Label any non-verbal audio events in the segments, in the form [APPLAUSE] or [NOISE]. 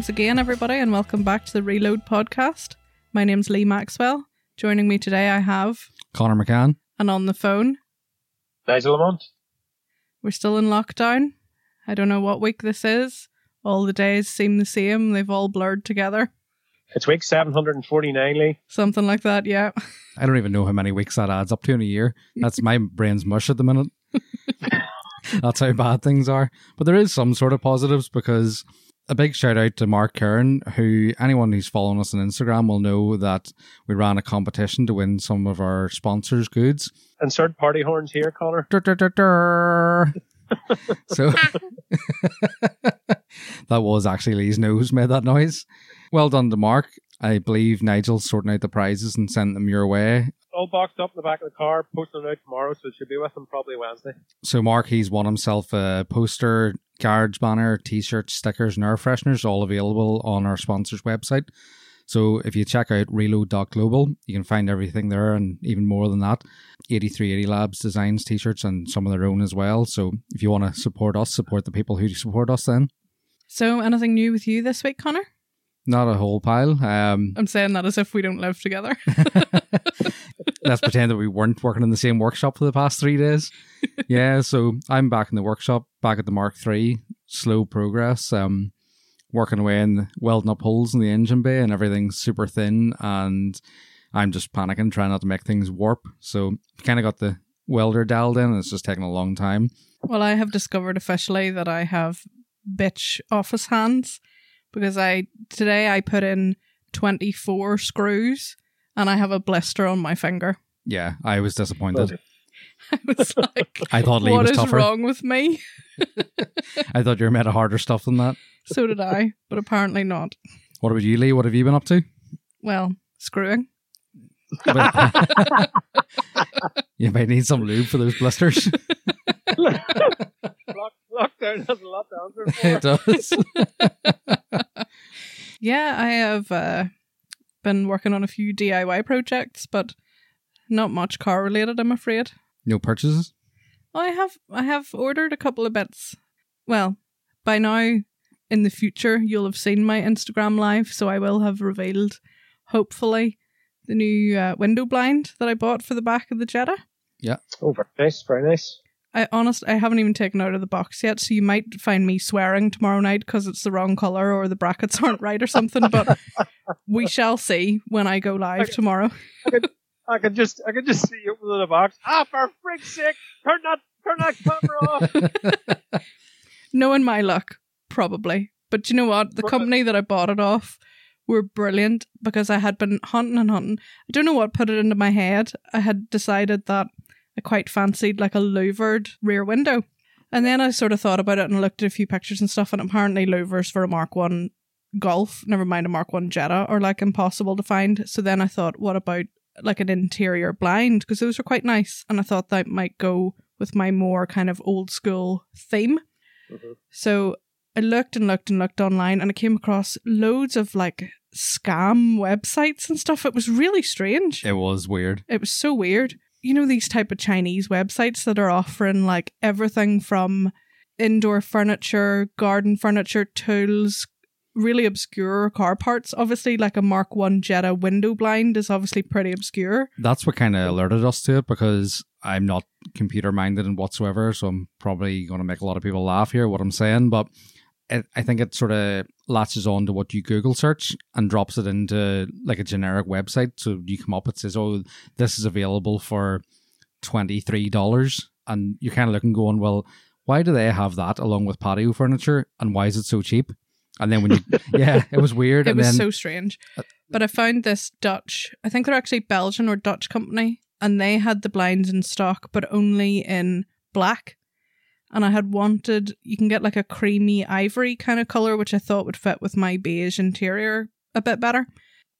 Hello, once again, everybody, and welcome back to the Reload podcast. My name's Lee Maxwell. Joining me today, I have, Connor McCann. and on the phone, Nigel Lamont. we're still in lockdown. I don't know what week this is. All the days seem the same, they've all blurred together. It's week 749, Lee. Something like that, yeah. I don't even know how many weeks that adds up to in a year. That's my [LAUGHS] brain's mush at the minute. [LAUGHS] That's how bad things are. But there is some sort of positives because a big shout out to Mark Kern, who anyone who's following us on Instagram will know that we ran a competition to win some of our sponsors' goods. Insert party horns here, Connor. Dur, dur, dur, [LAUGHS] so [LAUGHS] that was actually Lee's nose made that noise. Well done to Mark. I believe Nigel's sorting out the prizes and sent them your way. All boxed up in the back of the car, posting them out tomorrow, so it should be with them probably Wednesday. So Mark, he's won himself a poster, garage banner, t-shirts, stickers, and air fresheners, all available on our sponsors website. So if you check out reload.global, you can find everything there and even more than that. 8380 Labs designs t-shirts and some of their own as well. So if you want to support us, support the people who support us then. So, anything new with you this week, Connor? Not a whole pile. Um, I'm saying that as if we don't live together. [LAUGHS] let's pretend that we weren't working in the same workshop for the past three days. [LAUGHS] Yeah, so I'm back in the workshop, back at the Mark III. Slow progress. Um, working away and welding up holes in the engine bay, and everything's super thin. And I'm just panicking, trying not to make things warp. So kind of got the welder dialed in, and it's just taking a long time. well, I have discovered officially that I have bitch office hands because I today I put in 24 screws and I have a blister on my finger. Yeah, I was disappointed. [LAUGHS] I was like, [LAUGHS] I thought Lee what was is tougher. wrong with me? [LAUGHS] I thought you were made of harder stuff than that. So did I, but apparently not. What about you, Lee? What have you been up to? Well, screwing. You might need some lube for those blisters. Lock, lockdown has a lot to answer [LAUGHS] it does. [LAUGHS] [LAUGHS] Yeah, I have uh, been working on a few DIY projects, but not much car related, I'm afraid. No purchases. I have I have ordered a couple of bits. Well, by now in the future you'll have seen my Instagram live, so I will have revealed hopefully the new uh, window blind that I bought for the back of the Jetta. Yeah. Oh, very nice, very nice. I honest I haven't even taken out of the box yet, so you might find me swearing tomorrow night because it's the wrong color or the brackets [LAUGHS] aren't right or something. But [LAUGHS] we shall see when I go live Okay. tomorrow. I could just, I could just see you opening the box. Ah, for frick's sake! Turn that, turn that camera off. [LAUGHS] Knowing my luck, probably. But you know what? The company that I bought it off were brilliant because I had been hunting and hunting. I don't know what put it into my head. I had decided that I quite fancied like a louvered rear window. And then I sort of thought about it and looked at a few pictures and stuff, and apparently louvers for a Mark One Golf, never mind a Mark One Jetta, are like impossible to find. So then I thought, what about like an interior blind? Because those are quite nice, and I thought that might go with my more kind of old school theme. Mhm. So I looked and looked and looked online and I came across loads of like scam websites and stuff. It was really strange. It was weird. It was so weird. You know these type of Chinese websites that are offering like everything from indoor furniture, garden furniture, tools, really obscure car parts. Obviously like a Mark 1 Jetta window blind is obviously pretty obscure. That's what kind of alerted us to it because I'm not computer minded in whatsoever. So I'm probably going to make a lot of people laugh here, what I'm saying. But it, I think it sort of latches on to what you Google search and drops it into like a generic website. So you come up, it says, oh, this is available for $23. And you're kind of looking, going, well, why do they have that along with patio furniture? And why is it so cheap? And then when you, [LAUGHS] yeah, it was weird. It and was then, so strange. Uh, but I found this Dutch, I think they're actually Belgian or Dutch company, and they had the blinds in stock, but only in black. And I had wanted, you can get like a creamy ivory kind of color, which I thought would fit with my beige interior a bit better.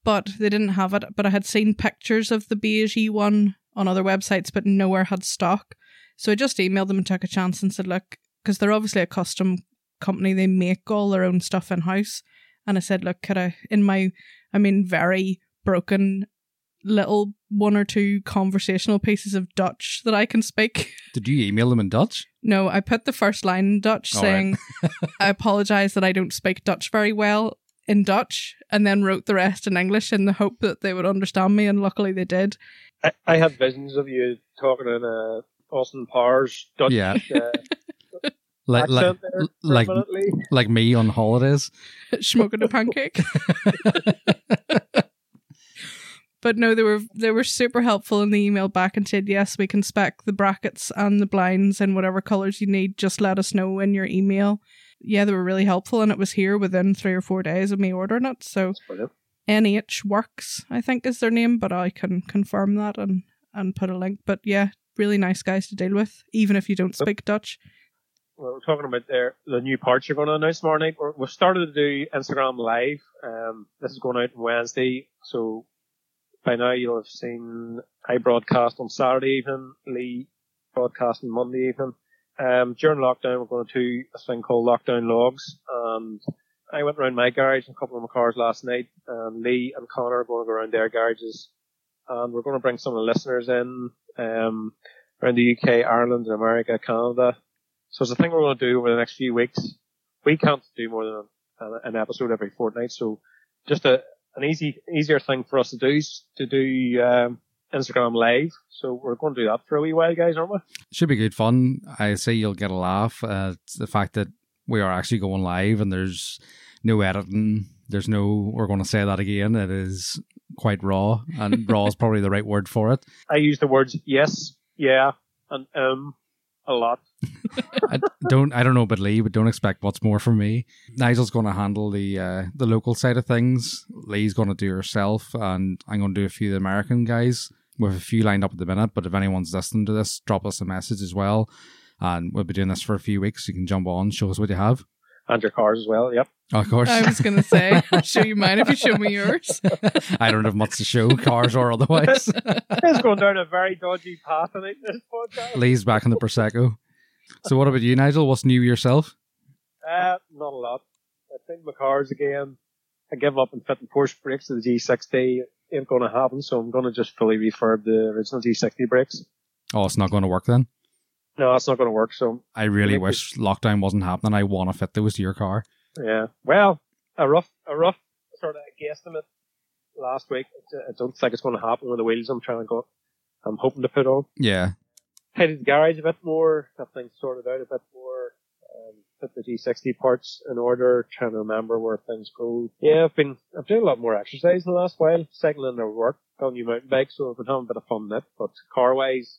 But they didn't have it. But I had seen pictures of the beigey one on other websites, but nowhere had stock. So I just emailed them and took a chance and said, look, because they're obviously a custom company, they make all their own stuff in house. And I said, look, could I, in my, I mean, very broken little one or two conversational pieces of Dutch that I can speak. did you email them in Dutch? No, I put the first line in Dutch All saying, [LAUGHS] I apologize that I don't speak Dutch very well in Dutch, and then wrote the rest in English in the hope that they would understand me, and luckily they did. I, I had visions of you talking in uh, Austin Powers Dutch Yeah. uh, [LAUGHS] Like like like like me on holidays. [LAUGHS] Smoking a pancake. But no, they were they were super helpful in the email back and said, yes, we can spec the brackets and the blinds and whatever colors you need. Just let us know in your email. Yeah, they were really helpful, and it was here within three or four days of me ordering it. So. NH Works, I think is their name, but I can confirm that and and put a link. But yeah, really nice guys to deal with, even if you don't speak Dutch. Well, we're talking about their, the new parts you're going to announce tomorrow night. We're, we've started to do Instagram Live. Um, this is going out Wednesday, so by now you'll have seen I broadcast on Saturday evening, Lee broadcast on Monday evening. Um, during lockdown, we're going to do a thing called Lockdown Logs, and I went around my garage and a couple of my cars last night, and Lee and Connor are going to go around their garages, and we're going to bring some of the listeners in, um, around the UK, Ireland, and America, Canada, so it's a thing we're going to do over the next few weeks. We can't do more than an, an episode every fortnight, so just a an easy easier thing for us to do is to do um, Instagram live. So we're going to do that for a wee while, guys, aren't we? Should be good fun. I say you'll get a laugh at the fact that we are actually going live and there's no editing. There's no, we're going to say that again. It is quite raw, and [LAUGHS] raw is probably the right word for it. I use the words yes, yeah, and um a lot. I don't, I don't know but Lee, but don't expect much more from me. Nigel's going to handle the uh, the local side of things. Lee's going to do herself, and I'm going to do a few of the American guys. We have a few lined up at the minute, but if anyone's listening to this, drop us a message as well. And we'll be doing this for a few weeks. You can jump on, show us what you have. And your cars as well, yep. Oh, of course. I was gonna say, [LAUGHS] show you mine if you show me yours. I don't have much to show, cars or otherwise. [LAUGHS] It's going down a very dodgy path tonight, this podcast. Lee's back in the Prosecco. So, what about you, Nigel? What's new yourself? Uh, not a lot. I think my cars again. I give up and fitting Porsche brakes to the G60 ain't going to happen, so I'm going to just fully refurb the original G60 brakes. Oh, it's not going to work then. No, that's not going to work. So I really wish lockdown wasn't happening. I want to fit those to your car. yeah, well, a rough, a rough sort of guesstimate last week. I don't think it's going to happen with the wheels I'm trying to go. I'm hoping to put on. Yeah. Headed the garage a bit more. Got things sorted out a bit more. Um, put the G60 parts in order. Trying to remember where things go. Yeah, I've been I've doing a lot more exercise in the last while. Cycling to work. Got a new mountain bike, so I've been having a bit of fun with it. But car wise,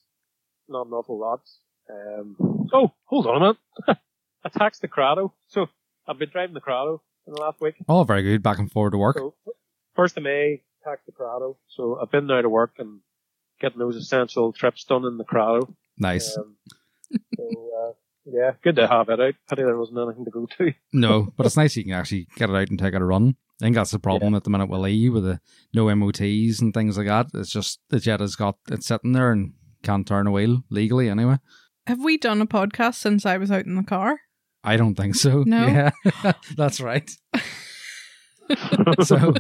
not an awful lot. Um, oh, hold on a minute. [LAUGHS] I taxed the Corrado. So I've been driving the Corrado in the last week. Oh, very good. Back and forward to work. So first of May, taxed the Corrado. So I've been there to work and getting those essential trips done in the Corrado. Nice. Um, so, uh, yeah, good to have it out. Pity there wasn't anything to go to. No, but it's nice you can actually get it out and take it a run. I think that's the problem at the minute with Lee with the no MOTs and things like that. It's just the Jetta's got it sitting there and can't turn a wheel legally anyway. Have we done a podcast since I was out in the car? I don't think so. No? [LAUGHS] Yeah, [LAUGHS] that's right. [LAUGHS] So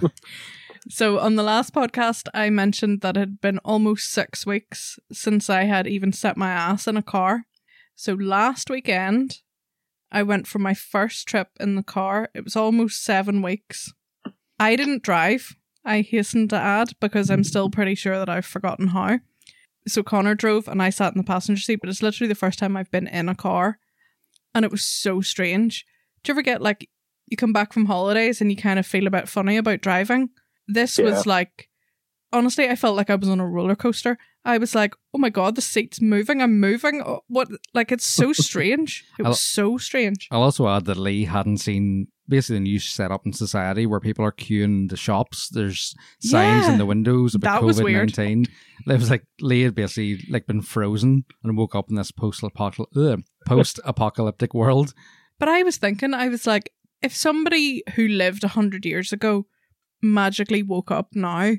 So on the last podcast, I mentioned that it had been almost six weeks since I had even set my ass in a car. So last weekend, I went for my first trip in the car. It was almost seven weeks. I didn't drive, I hasten to add, because I'm still pretty sure that I've forgotten how. So Connor drove and I sat in the passenger seat, but it's literally the first time I've been in a car. And it was so strange. Do you ever get like, you come back from holidays and you kind of feel a bit funny about driving? This was like, honestly, I felt like I was on a roller coaster. I was like, oh my god, the seat's moving. I'm moving. Oh, What? Like, it's so [LAUGHS] strange. It was so strange. I'll also add that Lee hadn't seen basically the new setup in society where people are queuing the shops. There's signs Yeah. in the windows about That was COVID weird. nineteen. It was like Lee had basically like been frozen and woke up in this post apocalyptic world. But I was thinking, I was like, if somebody who lived a hundred years ago magically woke up now,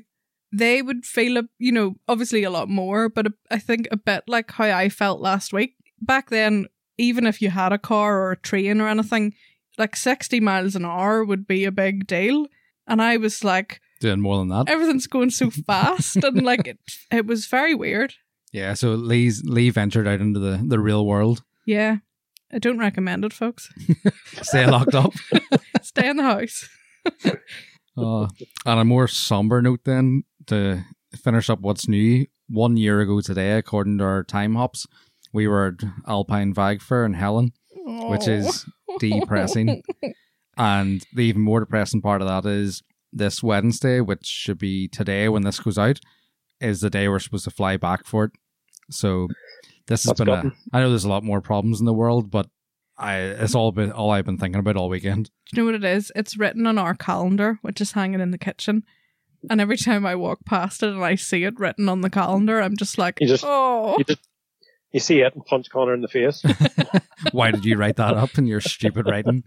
they would feel, a, you know, obviously a lot more, but a, I think a bit like how I felt last week. Back then, even if you had a car or a train or anything, like 60 miles an hour would be a big deal. And I was like, Doing more than that. everything's going so [LAUGHS] fast. and like, it, it was very weird. Yeah, so Lee's Lee ventured out into the, the real world Yeah. I don't recommend it, folks. [LAUGHS] Stay locked up. [LAUGHS] Stay in the house. Uh, on a more somber note, then to finish up what's new, one year ago today, according to our time hops, we were at Alpine Vag Fair in Helen, which is depressing. [LAUGHS] and the even more depressing part of that is this Wednesday, which should be today when this goes out, is the day we're supposed to fly back for it. So this has That's been a. gutting. I know there's a lot more problems in the world, but I it's all been all I've been thinking about all weekend. Do you know what it is? It's written on our calendar, which is hanging in the kitchen. And every time I walk past it and I see it written on the calendar, I'm just like, You just- oh. You just you see it and punch Connor in the face. [LAUGHS] [LAUGHS] Why did you write that up in your stupid writing?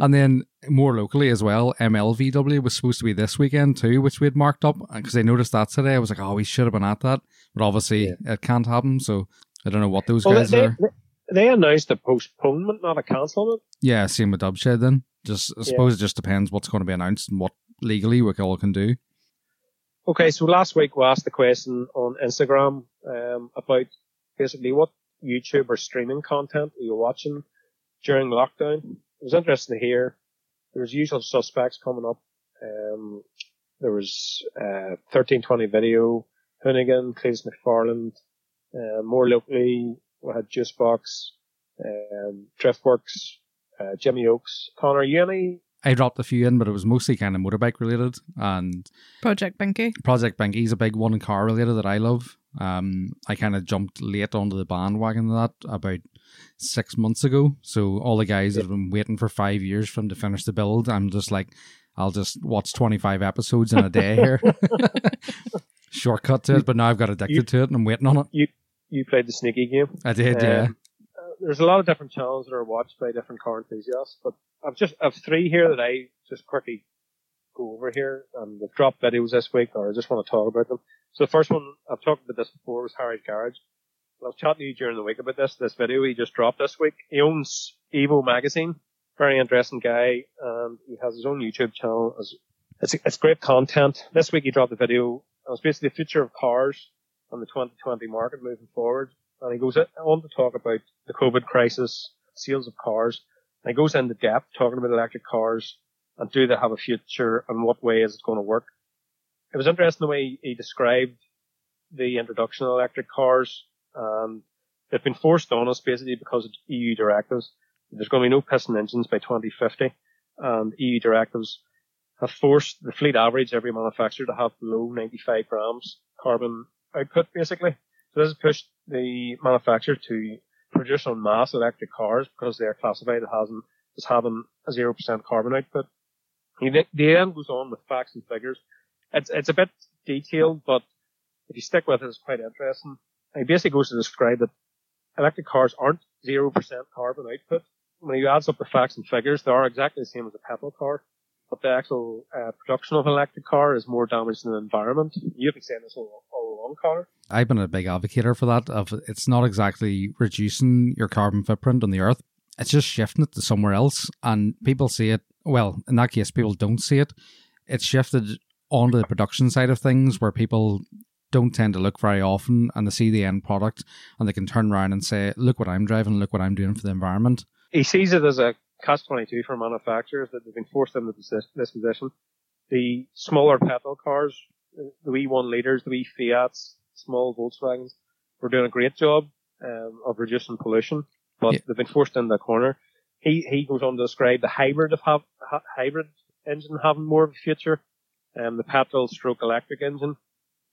And then more locally as well, MLVW was supposed to be this weekend too, which we had marked up uh, because I noticed that today. I was like, oh, we should have been at that, but obviously Yeah. it can't happen. So I don't know what those Well, guys they, are. they, they announced a postponement, not a cancelment. Yeah, same with Dubshed then. Just I suppose it just depends what's going to be announced and what legally we all can do. Okay, so last week we asked the question on Instagram um, about basically what YouTube or streaming content are you watching during lockdown. It was interesting to hear. There was usual suspects coming up. Um, there was uh, 1320 Video, Hoonigan, Cleetus McFarland. Uh, more locally, we had Juicebox, um, Driftworks, uh, Jimmy Oakes. Connor, you any? I dropped a few in, but it was mostly kind of motorbike related and Project Binky. Project Binky is a big one car related that I love. Um, I kind of jumped late onto the bandwagon of that about six months ago. So all the guys that have been waiting for five years for them to finish the build, I'm just like, I'll just watch 25 episodes in a day here. [LAUGHS] [LAUGHS] Shortcut to it, but now I've got addicted You- to it and I'm waiting on it. You played the sneaky game. I did, yeah. Um, uh, there's a lot of different channels that are watched by different car enthusiasts, but I've just I've three here that I just quickly go over here, and they've dropped videos this week, or I just want to talk about them. So the first one I've talked about this before was Harry's Garage. I was chatting to you during the week about this this video he just dropped this week. He owns Evo magazine, very interesting guy, and he has his own YouTube channel. It's it's great content. This week he dropped a video. It was basically the future of cars and the 2020 market moving forward. And he goes on to talk about the COVID crisis, sales of cars. And he goes into depth talking about electric cars and do they have a future and what way is it going to work. It was interesting the way he described the introduction of electric cars. And they've been forced on us basically because of EU directives. There's going to be no piston engines by 2050 and EU directives have forced the fleet average every manufacturer to have below 95 grams carbon output basically. So this has pushed the manufacturer to produce on mass electric cars because they're classified as having, a 0% carbon output. The end goes on with facts and figures. It's, it's a bit detailed, but if you stick with it, it's quite interesting. He basically goes to describe that electric cars aren't 0% carbon output. When he adds up the facts and figures, they are exactly the same as a petrol car. But the actual uh, production of an electric car is more damage to the environment. You've been saying this all, all along, Connor. I've been a big advocate for that. Of it's not exactly reducing your carbon footprint on the earth; it's just shifting it to somewhere else. And people see it. Well, in that case, people don't see it. It's shifted onto the production side of things, where people don't tend to look very often, and they see the end product, and they can turn around and say, "Look what I'm driving! Look what I'm doing for the environment." he sees it as a catch 22 for manufacturers that they've been forced into this this position. The smaller petrol cars, the wee one liters, the wee Fiats, small Volkswagens, were doing a great job um, of reducing pollution, but Yeah. they've been forced in the corner. He he goes on to describe the hybrid of ha- hybrid engine having more of a future, um, the petrol stroke electric engine.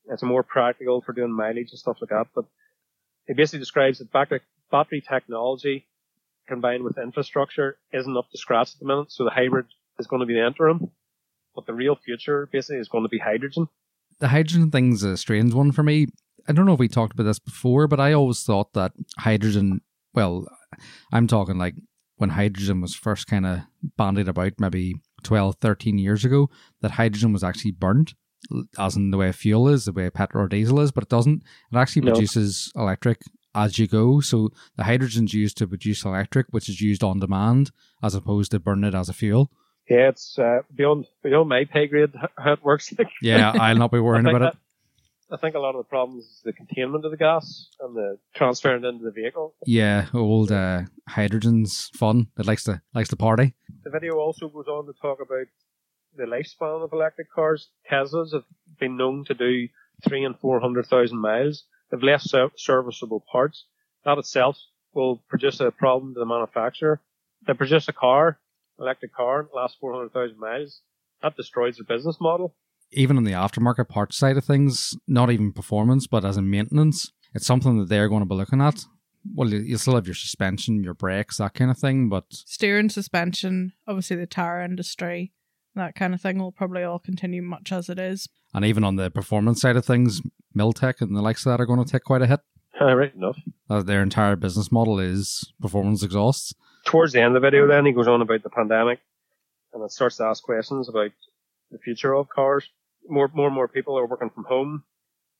It's more practical for doing mileage and stuff like that. But he basically describes that battery battery technology combined with infrastructure isn't up to scratch at the minute. So the hybrid is going to be the interim, but the real future basically is going to be hydrogen. the hydrogen thing's a strange one for me. I don't know if we talked about this before, but I always thought that hydrogen, well, I'm talking like when hydrogen was first kind of bandied about maybe 12, 13 years ago, that hydrogen was actually burnt, as in the way fuel is, the way petrol or diesel is, but it doesn't. It actually No. produces electric as you go. So the hydrogen's used to produce electric, which is used on demand, as opposed to burning it as a fuel. Yeah, it's uh, beyond beyond my pay grade how it works. [LAUGHS] Yeah, I'll not be worrying about it. I think a lot of the problems is the containment of the gas and the transferring into the vehicle. Yeah, old uh, hydrogen's fun. It likes to likes to party. The video also goes on to talk about the lifespan of electric cars. Teslas have been known to do three and four hundred thousand miles. They've less serviceable parts. That itself will produce a problem to the manufacturer. They produce a car, electric car, and lasts four hundred thousand miles. That destroys their business model. Even on the aftermarket parts side of things, not even performance, but as in maintenance, it's something that they're going to be looking at. Well, you still have your suspension, your brakes, that kind of thing, but steering, suspension, obviously the tire industry, that kind of thing will probably all continue much as it is. And even on the performance side of things, Milltek and the likes of that are going to take quite a hit. Uh, right enough. Uh, their entire business model is performance exhausts. Towards the end of the video, then he goes on about the pandemic, and it starts to ask questions about the future of cars. More, more and more people are working from home.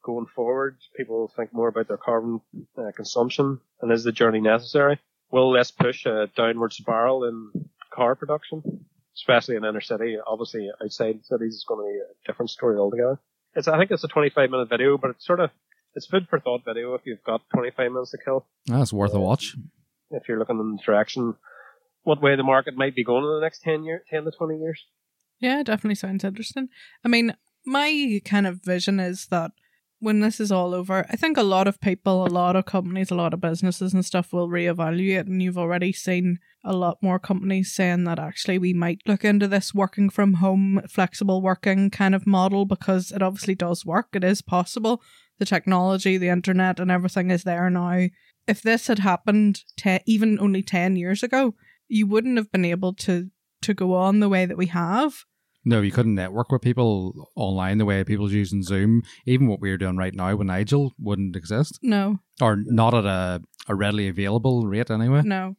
Going forward, people think more about their carbon uh, consumption, and is the journey necessary? Will this push a downward spiral in car production? Especially in inner city. Obviously, outside cities is going to be a different story altogether. It's I think it's a 25 minute video, but it's sort of it's food for thought video if you've got 25 minutes to kill. That's worth a watch. If you're looking in the direction, what way the market might be going in the next 10 year, 10 to 20 years. Yeah, definitely sounds interesting. I mean, my kind of vision is that when this is all over, I think a lot of people, a lot of companies, a lot of businesses and stuff will reevaluate. And you've already seen a lot more companies saying that actually we might look into this working from home, flexible working kind of model because it obviously does work. It is possible. The technology, the internet, and everything is there now. If this had happened te- even only 10 years ago, you wouldn't have been able to, to go on the way that we have no, you couldn't network with people online the way people's using Zoom. Even what we're doing right now with Nigel wouldn't exist. No. Or not at a, a readily available rate anyway. No.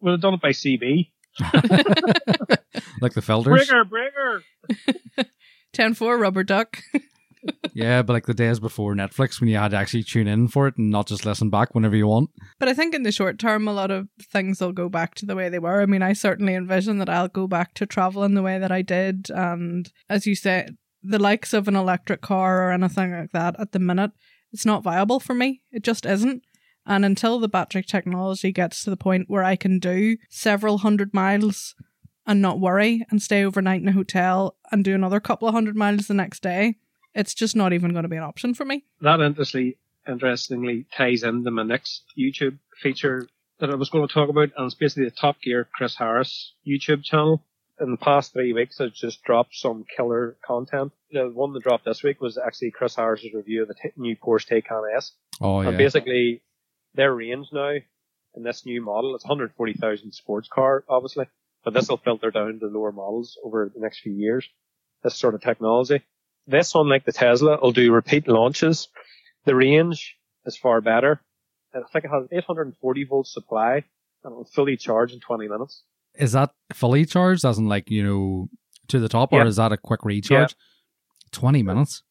Would have done it by CB. [LAUGHS] like the Felders. Bringer, bringer. 10 4 rubber duck. [LAUGHS] yeah, but like the days before Netflix when you had to actually tune in for it and not just listen back whenever you want. But I think in the short term, a lot of things will go back to the way they were. I mean, I certainly envision that I'll go back to traveling the way that I did. And as you say, the likes of an electric car or anything like that at the minute, it's not viable for me. It just isn't. And until the battery technology gets to the point where I can do several hundred miles and not worry and stay overnight in a hotel and do another couple of hundred miles the next day, it's just not even going to be an option for me. That interestingly, interestingly ties into my next YouTube feature that I was going to talk about, and it's basically the Top Gear Chris Harris YouTube channel. In the past three weeks, I've just dropped some killer content. The one that dropped this week was actually Chris Harris's review of the t- new Porsche Taycan S. Oh, yeah. And basically, their range now in this new model, it's 140,000 sports car, obviously, but this will filter down to lower models over the next few years. This sort of technology. This, unlike the Tesla, will do repeat launches. The range is far better. I think it has 840 volt supply and it will fully charge in 20 minutes. Is that fully charged, as in like, you know, to the top, or is that a quick recharge? 20 minutes.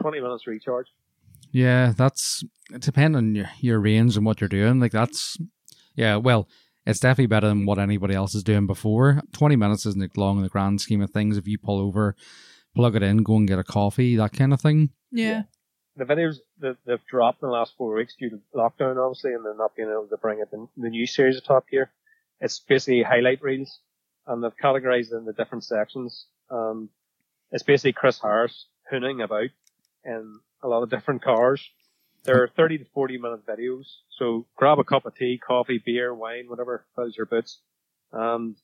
20 minutes recharge. Yeah, that's depending on your, your range and what you're doing. Like that's yeah, well, it's definitely better than what anybody else is doing before. Twenty minutes isn't long in the grand scheme of things. If you pull over, plug it in, go and get a coffee, that kind of thing. Yeah. The videos that they've dropped in the last four weeks due to lockdown, obviously, and they're not being able to bring it in the new series of Top Gear. It's basically highlight reels, and they've categorized it into different sections. Um, it's basically Chris Harris hooning about in a lot of different cars. There are 30 to 40 minute videos, so grab a cup of tea, coffee, beer, wine, whatever fills your boots. And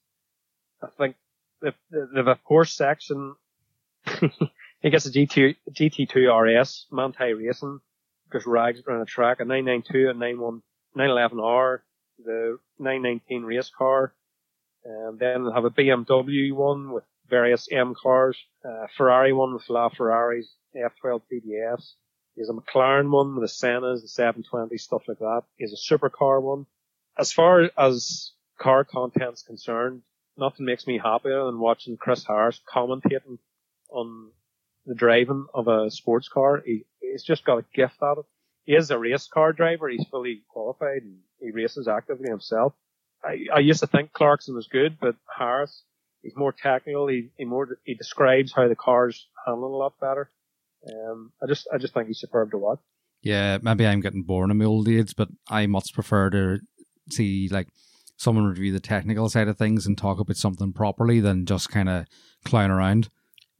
I think they've, they've a Porsche section he gets a GT, GT2 RS, Manthey Racing, goes rags around the track, a 992, a 91, 911R, the 919 race car, and then they'll have a BMW one with various M cars, a Ferrari one with La Ferraris, F12 PDS, there's a McLaren one with the Sennas, the 720, stuff like that. There's a supercar one. As far as car content's concerned, nothing makes me happier than watching Chris Harris commentating on the driving of a sports car. He, he's just got a gift at it. He is a race car driver. He's fully qualified and he races actively himself. I, I used to think Clarkson was good, but Harris, he's more technical. He, he more, he describes how the cars handling a lot better. Um, I just I just think he's superb to watch. Yeah, maybe I'm getting bored in my old age, but I much prefer to see like someone review the technical side of things and talk about something properly than just kind of clown around.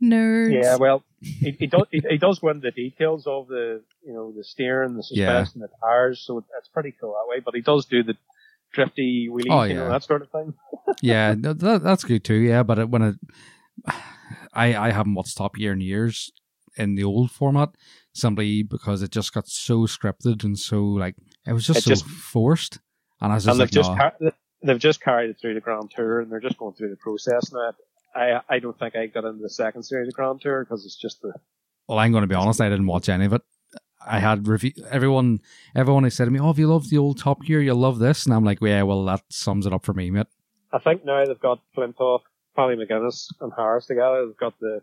Nerds. Yeah, well, he, he does he, he does go into the details of the you know the steering, the Yeah. suspension, the tires, so it's pretty cool that way. But he does do the drifty wheelie, Oh, you yeah. know that sort of thing. [LAUGHS] yeah, that, that's good too. Yeah, but it, when it, I I haven't watched Top Gear in years in the old format simply because it just got so scripted and so like it was just It so just- forced, and I was just and like, they've just "Nah." car- they've just carried it through the Grand Tour, and they're just going through the process now. I I don't think I got into the second series of Grand Tour because it's just the well, I'm going to be honest, I didn't watch any of it. I had review everyone everyone who said to me, "Oh, if you love the old Top Gear, you'll love this," and I'm like, "Yeah, well, that sums it up for me, mate." I think now they've got Flintoff, Paddy McGuinness, and Harris together. They've got the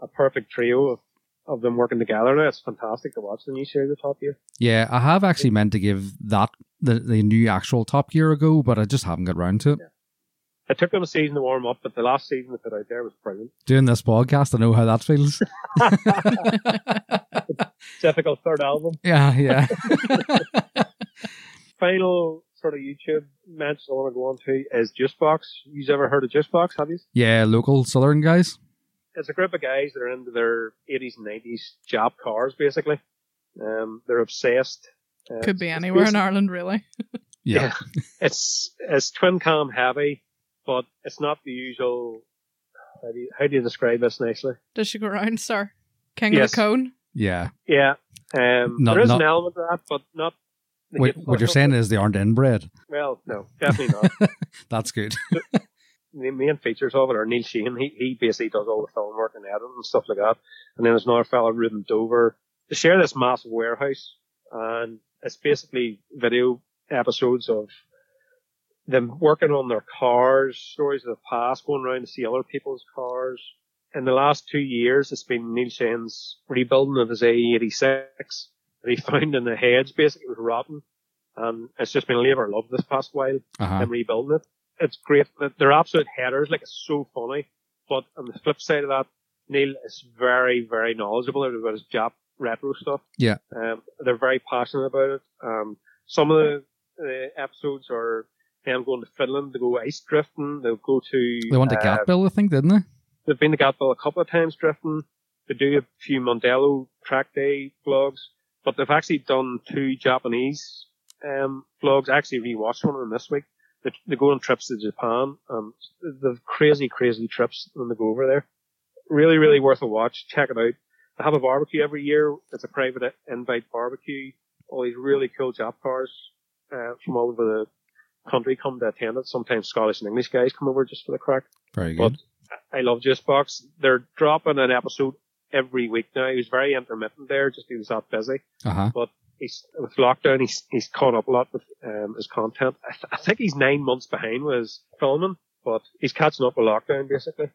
a perfect trio of, of them working together now. It's fantastic to watch the new series of Top Gear. Yeah, I have actually meant to give that the the new actual Top Gear a go, but I just haven't got round to it. It took them a season to warm up, but the last season they put out there was brilliant. Doing this podcast, I know how that feels. [LAUGHS] [LAUGHS] Typical third album. yeah, yeah. [LAUGHS] Final sort of YouTube mention I want to go on to is Juicebox. You've ever heard of Juicebox, have you? Yeah, local southern guys. It's a group of guys that are into their 80s and 90s Jap cars, basically. Um, they're obsessed. Uh, Could be anywhere in Ireland, really. Yeah. It's it's twin cam heavy, but it's not the usual. How do you, how do you describe this nicely? Does she go around, sir? King Yes. of the cone? Yeah. Yeah, um, Not- there is not- an element of that, but not. the What, what you're saying is they aren't inbred. Well, no, definitely not. [LAUGHS] That's good. the main features of it are Neil Sheehan. He he basically does all the film work and editing and stuff like that. And then there's another fellow, Ruben Dover. They share this massive warehouse, and it's basically video episodes of them working on their cars, stories of the past, going around to see other people's cars. In the last two years, it's been Neil Shane's rebuilding of his AE86 that he [LAUGHS] found in the hedge. Basically, it was rotten, and it's just been a labour of love this past while Uh-huh. them rebuilding it. It's great. They're absolute headers. Like it's so funny. But on the flip side of that, Neil is very, very knowledgeable about his Jap retro stuff. Yeah. Um, they're very passionate about it. Um, some of the, the episodes are them going to Finland to go ice drifting. They'll go to. They went to uh, Gatebil, I think, didn't they? They've been to Gatebil a couple of times drifting. They do a few Mondello track day vlogs, but they've actually done two Japanese um, vlogs. I actually rewatched one of them this week. They, they go on trips to Japan. Um, the crazy, crazy trips when they go over there. Really, really worth a watch. Check it out. They have a barbecue every year. It's a private invite barbecue. All these really cool Jap cars uh, from all over the country come to attend it. Sometimes Scottish and English guys come over just for the crack. Very But good. I love Juicebox. They're dropping an episode every week now. He was very intermittent there, just he was that busy. Uh-huh. But he's with lockdown, he's he's caught up a lot with um, his content. I, th- I think he's nine months behind with his filming, but he's catching up with lockdown basically.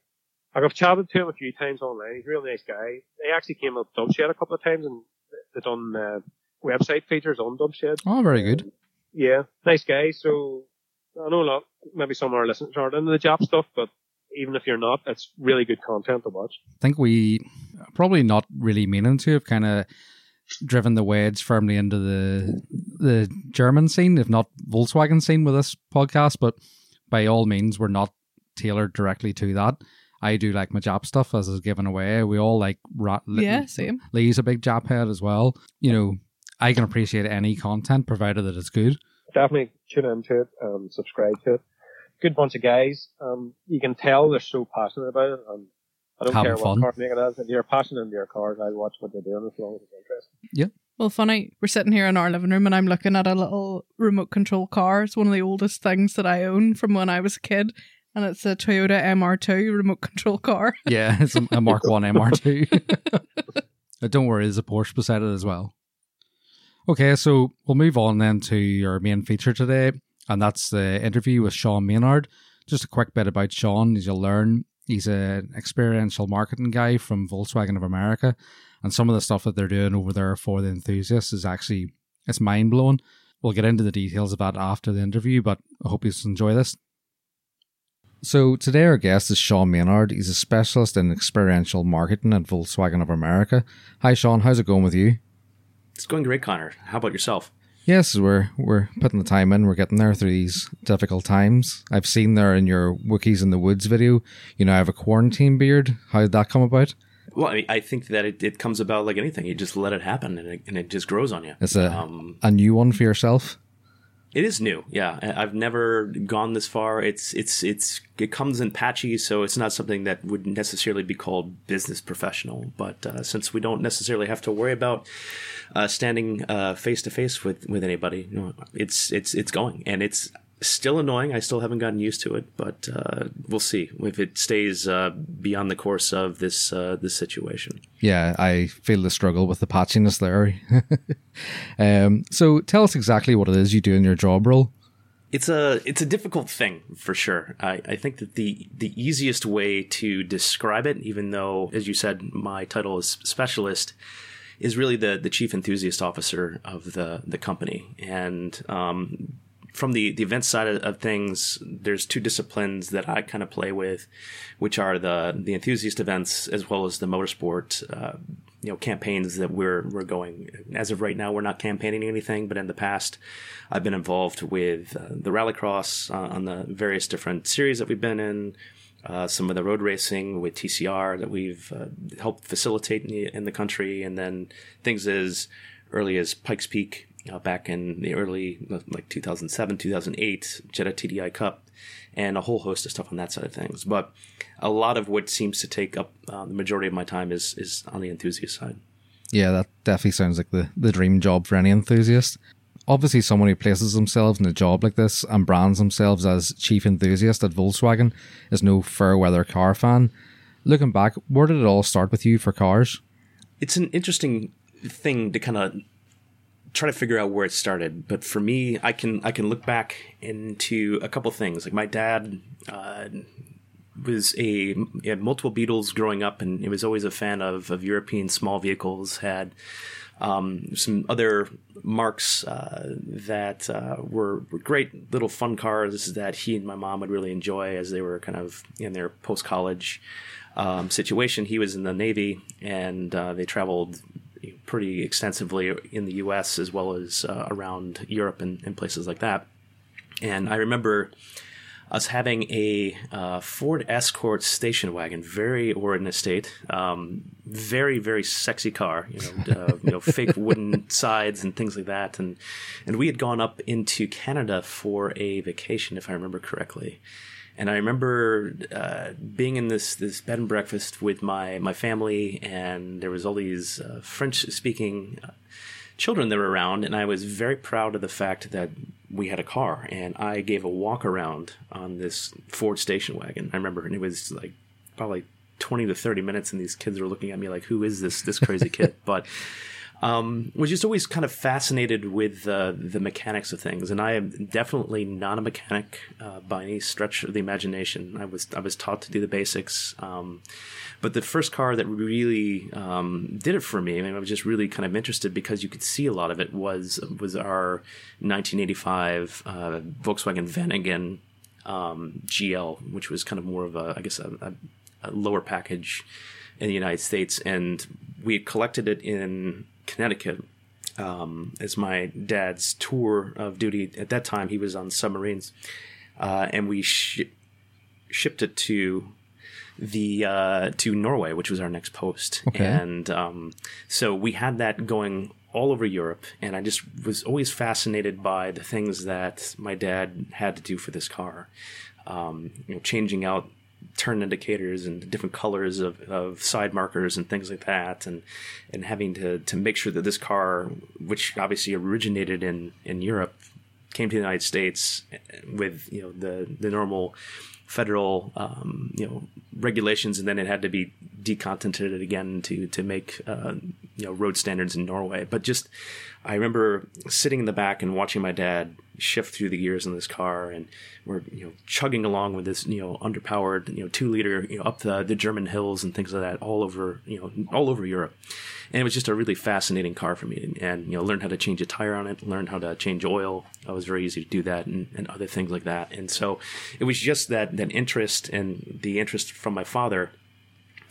Like, I've chatted to him a few times online. He's a real nice guy. They actually came up Dubshed a couple of times and they've done uh, website features on Dubshed. Oh, very good. Yeah, nice guy. So I know a lot, maybe some of our listeners aren't into the job stuff, but even if you're not, it's really good content to watch. I think we probably not really meaning to have kind of driven the wedge firmly into the the German scene, if not Volkswagen scene, with this podcast. But by all means, we're not tailored directly to that. I do like my Jap stuff, as is given away. We all like rat. Yeah, same. Lee's a big Jap head as well. You know, I can appreciate any content provided that it's good. Definitely tune into it and subscribe to it. Good bunch of guys. Um, you can tell they're so passionate about it, and I don't Having care fun. what car maker it is. If you're passionate in your cars, I'll watch what they're doing as long as it's interesting. Yeah. Well, funny, we're sitting here in our living room and I'm looking at a little remote control car. It's one of the oldest things that I own from when I was a kid. And it's a Toyota MR2 remote control car. Yeah, it's a, a Mark [LAUGHS] One MR2. [LAUGHS] Don't worry, there's a Porsche beside it as well. Okay, so we'll move on then to our main feature today, and that's the interview with Sean Maynard. Just a quick bit about Sean, as you'll learn, he's an experiential marketing guy from Volkswagen of America, and some of the stuff that they're doing over there for the enthusiasts is actually it's mind blowing. We'll get into the details of that after the interview, but I hope you enjoy this. So today our guest is Sean Maynard. He's a specialist in experiential marketing at Volkswagen of America. Hi Sean, how's it going with you? It's going great, Connor. How about yourself? Yes, we're we're putting the time in. We're getting there through these difficult times. I've seen there in your Wookies in the Woods video. You know, I have a quarantine beard. How did that come about? Well, I, mean, I think that it, it, comes about like anything. You just let it happen, and it, and it just grows on you. It's a um, a new one for yourself. It is new, yeah. I've never gone this far. It's it's it's it comes in patchy, so it's not something that would necessarily be called business professional. But uh, since we don't necessarily have to worry about uh, standing face to face with with anybody, you know, it's it's it's going, and it's still annoying. I still haven't gotten used to it, but uh, we'll see if it stays uh, beyond the course of this uh, this situation. Yeah, I feel the struggle with the patchiness there. [LAUGHS] um, so, tell us exactly what it is you do in your job role. It's a it's a difficult thing for sure. I, I think that the the easiest way to describe it, even though, as you said, my title is specialist, is really the the chief enthusiast officer of the the company, and um, from the, the event side of, things, there's two disciplines that I kind of play with, which are the the enthusiast events as well as the motorsport, uh, you know, campaigns that we're we're going. As of right now, we're not campaigning anything, but in the past, I've been involved with uh, the rallycross uh, on the various different series that we've been in. Uh, some of the road racing with TCR that we've uh, helped facilitate in the, in the country, and then things as early as Pikes Peak uh, back in the early, like 2007, 2008, Jetta TDI Cup, and a whole host of stuff on that side of things. But a lot of what seems to take up uh, the majority of my time is is on the enthusiast side. Yeah, that definitely sounds like the, the dream job for any enthusiast. Obviously, someone who places themselves in a job like this and brands themselves as chief enthusiast at Volkswagen is no fair weather car fan. Looking back, where did it all start with you for cars? It's an interesting thing to kind of try to figure out where it started. But for me, I can I can look back into a couple things. Like my dad uh, was a had multiple Beetles growing up, and he was always a fan of of European small vehicles. Had um, some other marks uh, that uh, were, were, great little fun cars that he and my mom would really enjoy as they were kind of in their post college um, situation. He was in the Navy, and uh, they traveled pretty extensively in the U.S. as well as uh, around Europe and, and, places like that. And I remember us having a uh, Ford Escort station wagon, very or in estate, um, very very sexy car. You know, uh, you know, [LAUGHS] fake wooden sides and things like that. And and we had gone up into Canada for a vacation, if I remember correctly. And I remember uh, being in this this bed and breakfast with my my family, and there was all these uh, French speaking uh, children that were around, and I was very proud of the fact that we had a car, and I gave a walk around on this Ford station wagon. I remember, and it was like probably twenty to thirty minutes, and these kids were looking at me like, "Who is this this crazy kid?" [LAUGHS] But um, was just always kind of fascinated with uh, the mechanics of things, and I am definitely not a mechanic uh, by any stretch of the imagination. I was I was taught to do the basics, um, but the first car that really um, did it for me, I mean, I was just really kind of interested because you could see a lot of it was was our 1985 uh, Volkswagen Vanagon um, GL, which was kind of more of a I guess a, a, a lower package in the United States, and we collected it in Connecticut um, as my dad's tour of duty. At that time, he was on submarines, uh, and we sh- shipped it to the uh, to Norway, which was our next post. Okay. And um, so we had that going all over Europe, and I just was always fascinated by the things that my dad had to do for this car. Um, you know, changing out turn indicators and different colors of, of side markers and things like that and and having to, to make sure that this car which obviously originated in, in Europe came to the United States with you know the the normal federal um, you know regulations and then it had to be decontented again to to make uh, you know road standards in Norway. But just I remember sitting in the back and watching my dad shift through the gears in this car, and we're you know chugging along with this you know underpowered you know two liter you know up the the German hills and things like that all over you know all over Europe, and it was just a really fascinating car for me, and, and you know learned how to change a tire on it, learned how to change oil. It was very easy to do that, and, and other things like that, and so it was just that that interest and the interest from my father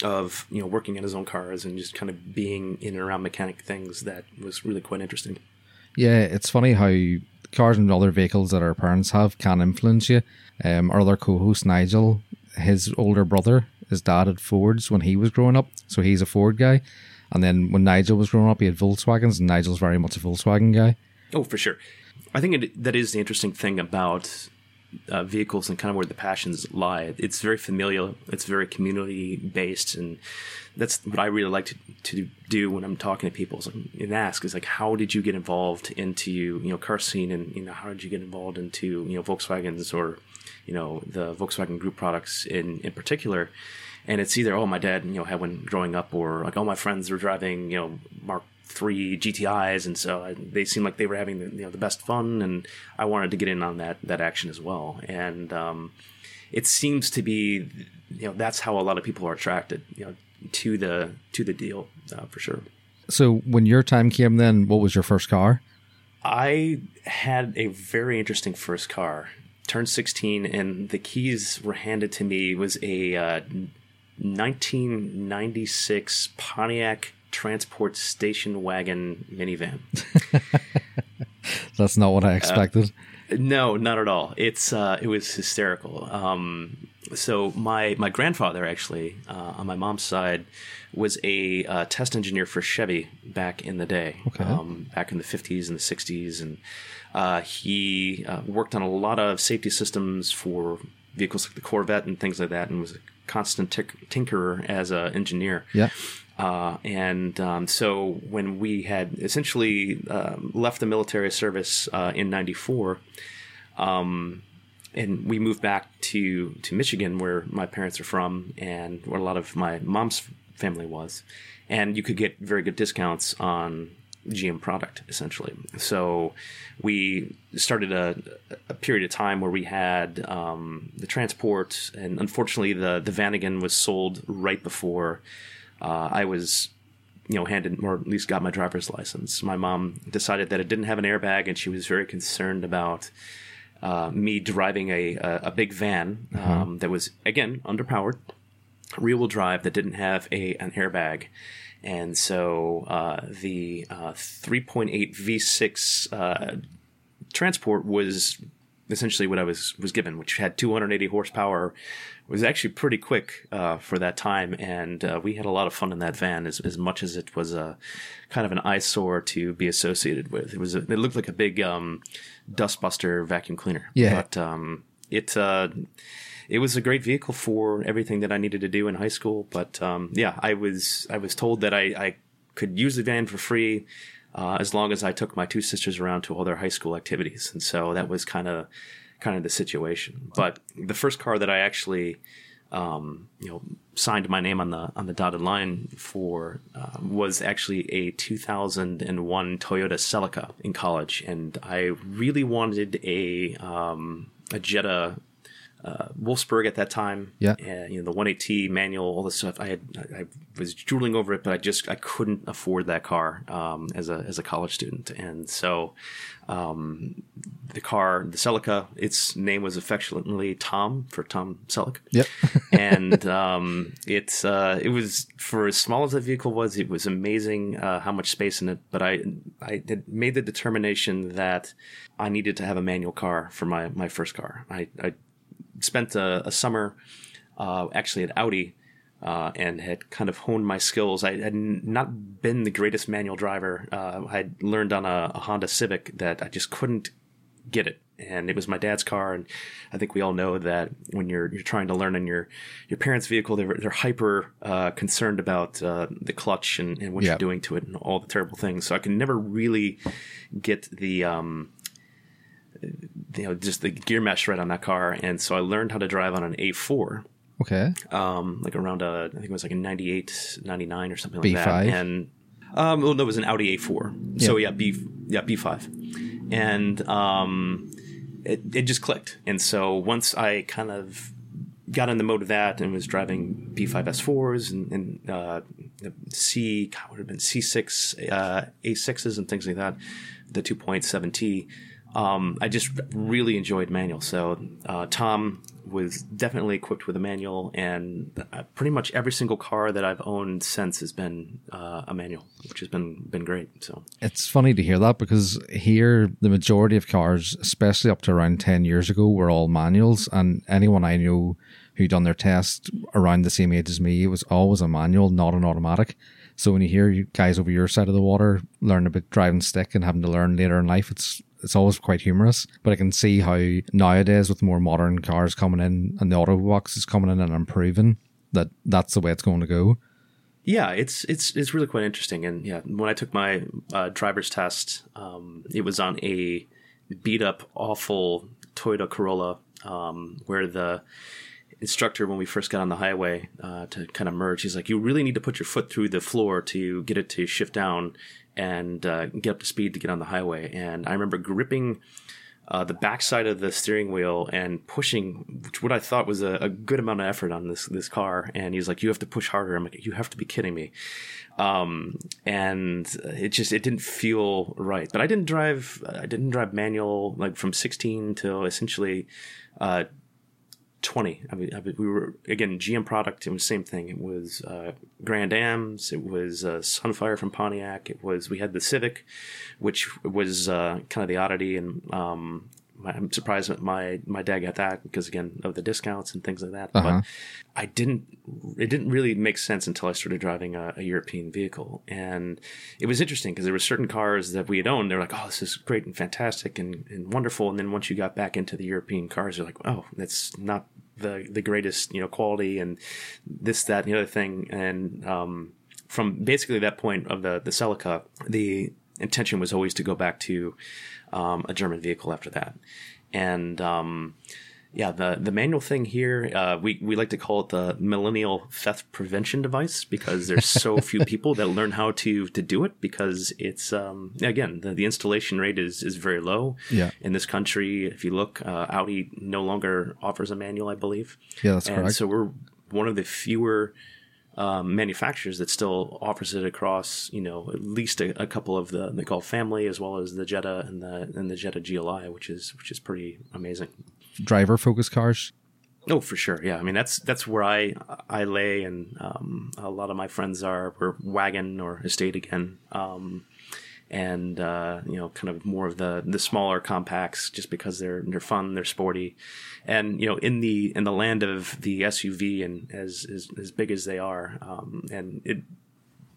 of you know working in his own cars and just kind of being in and around mechanic things that was really quite interesting. Yeah, it's funny how cars and other vehicles that our parents have can influence you. Um, our other co-host Nigel, his older brother, his dad had Fords when he was growing up, so he's a Ford guy. And then when Nigel was growing up, he had Volkswagens, and Nigel's very much a Volkswagen guy. Oh, for sure. I think it, that is the interesting thing about uh, vehicles and kind of where the passions lie. It's very familial. It's very community based, and that's what I really like to, to do when I'm talking to people and ask is like, how did you get involved into you know car scene, and you know how did you get involved into you know Volkswagens or you know the Volkswagen Group products in in particular. And it's either oh my dad you know had one growing up, or like all my friends were driving you know Mark three GTIs, and so I, they seemed like they were having the, you know the best fun, and I wanted to get in on that that action as well. And um, it seems to be you know that's how a lot of people are attracted you know to the to the deal uh, for sure. So when your time came, then what was your first car? I had a very interesting first car. Turned 16, and the keys were handed to me. It was a uh, 1996 Pontiac Trans Sport station wagon minivan. That's not what I expected. Uh, no, not at all. It's uh, it was hysterical. Um, so my my grandfather actually uh, on my mom's side was a uh, test engineer for Chevy back in the day, okay. um, back in the fifties and the sixties, and uh, he uh, worked on a lot of safety systems for vehicles like the Corvette and things like that, and was a constant t- tinkerer as an engineer. Yeah. Uh, and um, so when we had essentially um, left the military service uh, in '94, um, and we moved back to to Michigan, where my parents are from, and where a lot of my mom's family was, and you could get very good discounts on GM product essentially. So we started a, a period of time where we had um, the Trans Sport, and unfortunately the the Vanagon was sold right before uh, I was, you know, handed or at least got my driver's license. My mom decided that it didn't have an airbag, and she was very concerned about uh, me driving a, a, a big van uh-huh. um, that was again underpowered, rear wheel drive that didn't have a an airbag. And so uh, the uh, 3.8 V6 uh, Trans Sport was essentially what I was was given, which had 280 horsepower, was actually pretty quick uh, for that time, and uh, we had a lot of fun in that van. As, as much as it was a kind of an eyesore to be associated with, it was a, it looked like a big um, dustbuster vacuum cleaner. Yeah, but um, it uh, it was a great vehicle for everything that I needed to do in high school. But um, yeah, I was I was told that I, I could use the van for free. Uh, as long as I took my two sisters around to all their high school activities, and so that was kind of kind of the situation. But the first car that I actually, um, you know, signed my name on the on the dotted line for uh, was actually a 2001 Toyota Celica in college, and I really wanted a um, a Jetta uh, Wolfsburg at that time. Yeah, and, you know the 180 manual, all this stuff. I had I was drooling over it, but I just I couldn't afford that car um, as a as a college student, and so um, the car, the Celica, its name was affectionately Tom for Tom Selleck. Yep. [LAUGHS] and um, it's uh, it was for as small as the vehicle was, it was amazing uh, how much space in it. But I I had made the determination that I needed to have a manual car for my my first car. I, I spent a, a summer uh, actually at Audi uh, and had kind of honed my skills. I had not been the greatest manual driver. Uh, I had learned on a, a, Honda Civic that I just couldn't get it, and it was my dad's car. And I think we all know that when you're you're trying to learn in your your parents' vehicle, they're they're hyper uh, concerned about uh, the clutch and, and what yep. you're doing to it and all the terrible things. So I can never really get the um, you know just the gear mesh right on that car, and so I learned how to drive on an A4 Okay. Um, like around a, I think it was like a 98, 99 or something like B5? that. And um, well, no, it was an Audi A4. So yeah, B yeah B5, and um, it, it just clicked. And so once I kind of got in the mode of that and was driving B5S4s and, and uh, C, God, would have been C6, uh, A6s and things like that, the 2.7T. Um, I just really enjoyed manual. So uh, Tom was definitely equipped with a manual, and uh, pretty much every single car that I've owned since has been uh, a manual, which has been been great. So It's funny to hear that because here the majority of cars, especially up to around ten years ago, were all manuals, and anyone I knew who done their test around the same age as me, it was always a manual, not an automatic. So when you hear you guys over your side of the water learn about driving stick and having to learn later in life, it's it's always quite humorous. But I can see how nowadays with more modern cars coming in and the auto box is coming in and improving that that's the way it's going to go. Yeah, it's it's it's really quite interesting. And yeah, when I took my uh, driver's test, um, it was on a beat up, awful Toyota Corolla, um, where the instructor, when we first got on the highway uh, to kind of merge, he's like, "You really need to put your foot through the floor to get it to shift down and uh, get up to speed to get on the highway." And I remember gripping uh, the backside of the steering wheel and pushing, what I thought was a, a, good amount of effort on this this car. And he's like, "You have to push harder." I'm like, "You have to be kidding me!" Um, and it just it didn't feel right. But I didn't drive I didn't drive manual like from 16 till essentially. Uh, 20 I mean, I mean, we were again gm product it was same thing. It was uh, grand ams it was uh, sunfire from pontiac it was we had the civic which was uh, kind of the oddity and um, my, i'm surprised that my my dad got that because again of the discounts and things like that. Uh-huh. but i didn't it didn't really make sense until i started driving a, a european vehicle. And it was interesting because there were certain cars that we had owned they're like oh this is great and fantastic and, and wonderful. And then once you got back into the european cars you're like oh that's not the the greatest you know quality and this that and the other thing. And um, from basically that point of the the Celica, the intention was always to go back to um, a German vehicle after that and um, yeah the the manual thing here uh, we we like to call it the millennial theft prevention device because there's so [LAUGHS] few people that learn how to to do it because it's um, again the, the installation rate is is very low Yeah. in this country if you look uh, Audi no longer offers a manual I believe Yeah, that's and correct. so we're one of the fewer um, manufacturers that still offers it across, you know, at least a, a couple of the the Golf family, as well as the Jetta and the and the Jetta GLI, which is which is pretty amazing. Driver focused cars. Oh, for sure. Yeah, I mean that's that's where I I lay, and um, a lot of my friends are were wagon or estate again, um, and uh, you know, kind of more of the the smaller compacts, just because they're they're fun, they're sporty, and you know, in the in the land of the SUV and as as, as big as they are, um, and it.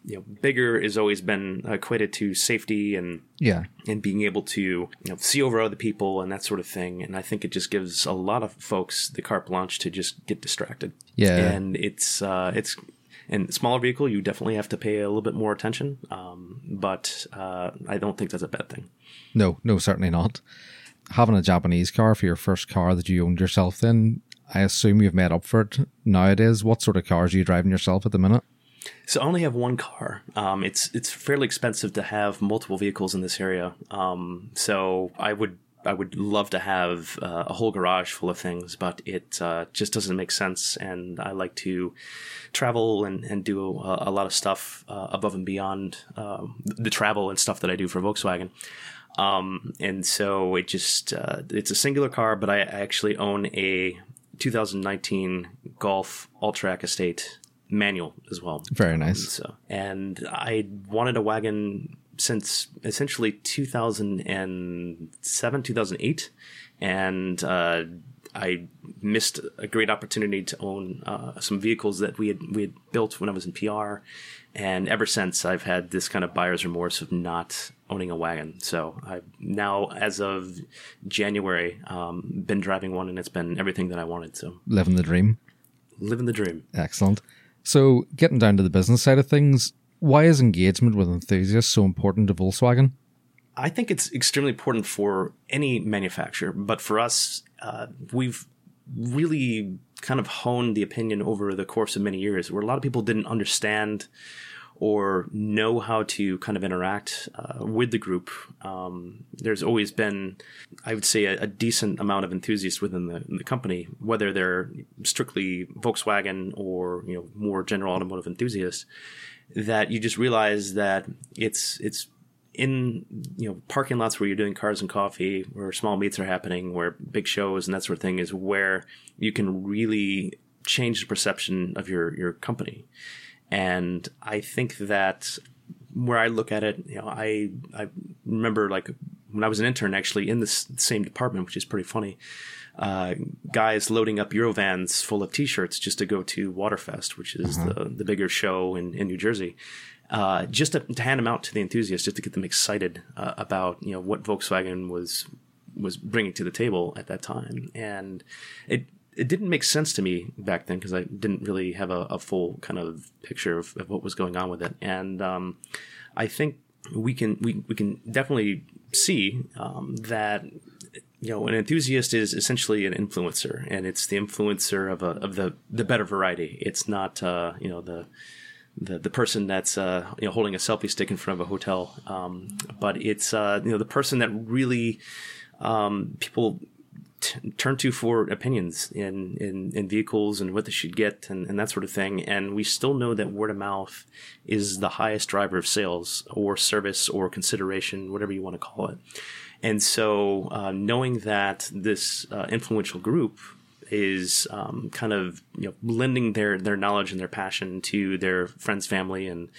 You know, bigger has always been equated to safety and Yeah. and being able to you know see over other people and that sort of thing and i think it just gives a lot of folks the carte blanche to just get distracted Yeah. and it's uh it's in smaller vehicle you definitely have to pay a little bit more attention um, but uh, i don't think that's a bad thing No, no, certainly not. Having a Japanese car for your first car that you owned yourself, then I assume you've made up for it nowadays. What sort of cars are you driving yourself at the minute? So I only have one car. Um, it's it's fairly expensive to have multiple vehicles in this area. Um, so I would I would love to have uh, a whole garage full of things, but it uh, just doesn't make sense. And I like to travel and, and do a, a lot of stuff uh, above and beyond um, the travel and stuff that I do for Volkswagen. Um, and so it just uh, it's a singular car, but I actually own a 2019 Golf Alltrack Estate manual as well. Very nice. So, and I wanted a wagon since essentially 2007, 2008, and uh, I missed a great opportunity to own uh, some vehicles that we had we had built when I was in PR, and ever since I've had this kind of buyer's remorse of not owning a wagon. So I now, as of January, um, been driving one, and it's been everything that I wanted. So Living the dream. living the dream. Excellent. So, getting down to the business side of things, why is engagement with enthusiasts so important to Volkswagen? I think it's extremely important for any manufacturer, but for us, uh, we've really kind of honed the opinion over the course of many years where a lot of people didn't understand or know how to kind of interact uh, with the group. Um, there's always been, I would say, a, a decent amount of enthusiasts within the, the, company, whether they're strictly Volkswagen or you know more general automotive enthusiasts. That you just realize that it's it's in you know parking lots where you're doing cars and coffee, where small meets are happening, where big shows and that sort of thing is where you can really change the perception of your your company. And I think that where I look at it, you know, I I remember like when I was an intern actually in this same department, which is pretty funny. Uh, guys loading up Eurovans full of T-shirts just to go to Waterfest, which is uh-huh. the the bigger show in, in New Jersey, uh, just to, to, hand them out to the enthusiasts, just to get them excited uh, about you know what Volkswagen was was bringing to the table at that time, and it it didn't make sense to me back then because I didn't really have a, a full kind of picture of, of, what was going on with it. And um, I think we can we, we can definitely see um, that you know an enthusiast is essentially an influencer, and it's the influencer of a of the the better variety. It's not uh, you know the the, the person that's uh, you know holding a selfie stick in front of a hotel, um, but it's uh, you know the person that really um, people t- turn to for opinions in, in, in vehicles and what they should get and, and that sort of thing. And we still know that word of mouth is the highest driver of sales or service or consideration, whatever you want to call it. And so, uh, knowing that this uh, influential group is um, kind of you know lending their their knowledge and their passion to their friends, family, and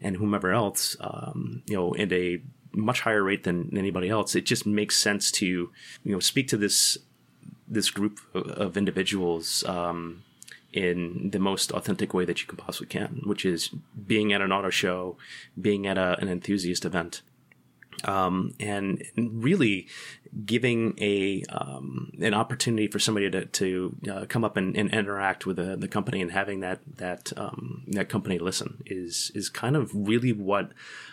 and whomever else, um, you know, at a much higher rate than anybody else. It just makes sense to you know speak to this this group of individuals um, in the most authentic way that you can possibly can, which is being at an auto show, being at a, an enthusiast event, um, and really giving a um, an opportunity for somebody to, to uh, come up and, and, interact with the, the company and having that that um, that company listen is is kind of really what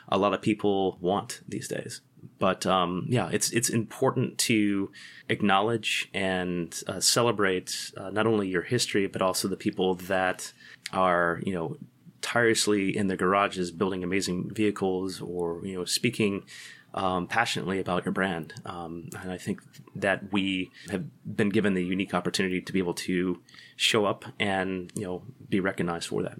a lot of people want these days. But um, yeah, it's it's important to acknowledge and uh, celebrate uh, not only your history but also the people that are you know tirelessly in their garages building amazing vehicles or you know speaking um, passionately about your brand. Um, and I think that we have been given the unique opportunity to be able to show up and you know be recognized for that.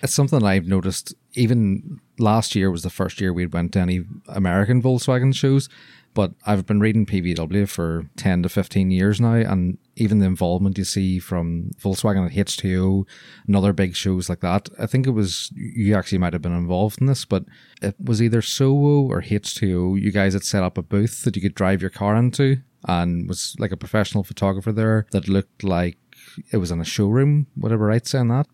It's something I've noticed. Even last year was the first year we went to any American Volkswagen shows, but I've been reading PVW for ten to fifteen years now, and even the involvement you see from Volkswagen at H2O and other big shows like that. I think it was you actually might have been involved in this, but it was either SOWO or H2O. You guys had set up a booth that you could drive your car into, and was like a professional photographer there that looked like it was in a showroom. Whatever, right saying that?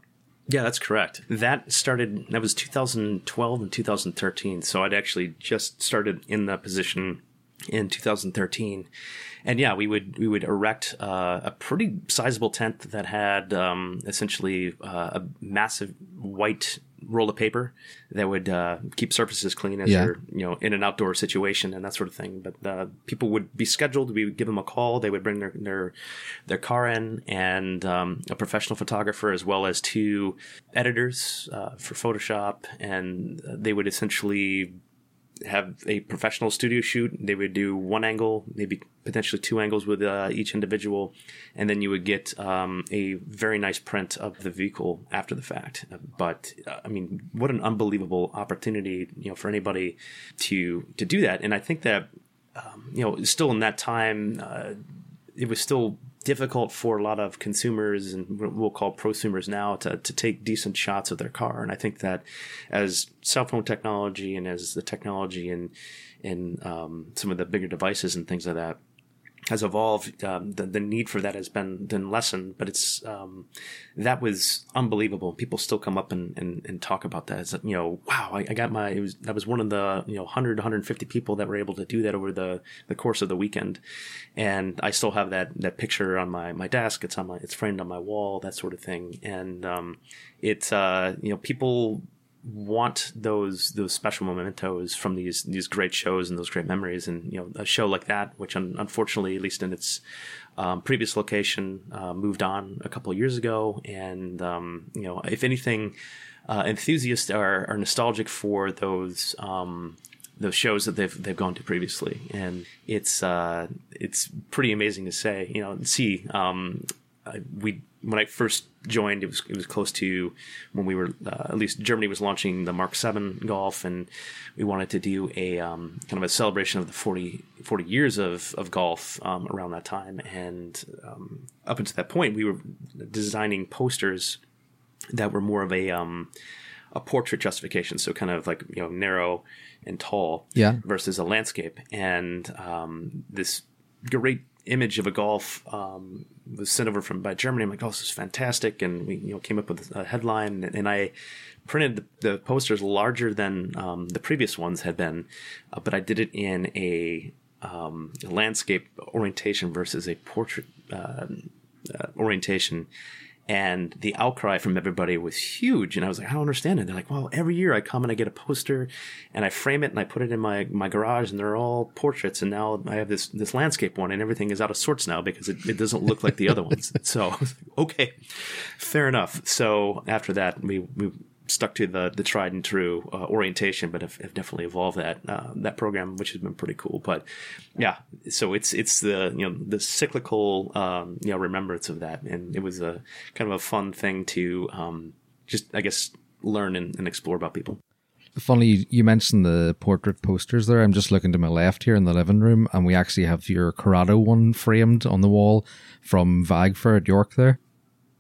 Yeah, that's correct. That started, that was 2012 and 2013. So I'd actually just started in that position in 2013. And yeah, we would we would erect uh, a pretty sizable tent that had um, essentially uh, a massive white roll of paper that would uh, keep surfaces clean as yeah. you're you know in an outdoor situation and that sort of thing. But uh, people would be scheduled. We would give them a call. They would bring their their, their car in and um, a professional photographer as well as two editors uh, for Photoshop, and they would essentially have a professional studio shoot. They would do one angle, maybe potentially two angles with uh, each individual, and then you would get um, a very nice print of the vehicle after the fact. But uh, I mean, what an unbelievable opportunity, you know, for anybody to to do that. And I think that um, you know, still in that time, uh, it was still difficult for a lot of consumers and we'll call prosumers now to, to take decent shots of their car. And I think that as cell phone technology and as the technology in in um, some of the bigger devices and things like that has evolved, um, the, the need for that has been, been lessened, but it's, um, that was unbelievable. People still come up and, and, and talk about that. It's, you know, wow, I, I got my, it was, that was one of the, you know, 100, 150 people that were able to do that over the, the course of the weekend. And I still have that, that picture on my, my desk. It's on my, it's framed on my wall, that sort of thing. And, um, it's, uh, you know, people, want those those special mementos from these these great shows and those great memories. And you know, a show like that, which un- unfortunately, at least in its um, previous location, uh, moved on a couple of years ago. And um, you know, if anything, uh, enthusiasts are, are nostalgic for those. Um, those shows that they've they've gone to previously, and it's uh, it's pretty amazing to say. You know, see, um, we when I first joined, it was it was close to when we were uh, at least Germany was launching the Mark Seven golf, and we wanted to do a um, kind of a celebration of the 40, 40 years of of golf um, around that time. And um, up until that point, we were designing posters that were more of a um, a portrait justification, so kind of like you know narrow and tall, Yeah. versus a landscape, and um, this great image of a golf um, was sent over from by Germany. I'm like, oh, this is fantastic, and we you know came up with a headline, and I printed the, the posters larger than um, the previous ones had been, uh, but I did it in a um, landscape orientation versus a portrait uh, uh, orientation. And the outcry from everybody was huge. And I was like, I don't understand it. They're like, well, every year I come and I get a poster and I frame it and I put it in my, my garage and they're all portraits. And now I have this, this landscape one and everything is out of sorts now because it, it doesn't look like the other ones. [LAUGHS] So, okay, fair enough. So after that, we, we stuck to the, the tried and true uh, orientation, but have, have definitely evolved that, uh, that program, which has been pretty cool. But yeah, so it's, it's the, you know, the cyclical, um, you know, remembrance of that. And it was a kind of a fun thing to, um, just, I guess, learn and, and explore about people. Funny, you- mentioned the portrait posters there. I'm just looking to my left here in the living room, and we actually have your Corrado one framed on the wall from Vagfair at York there.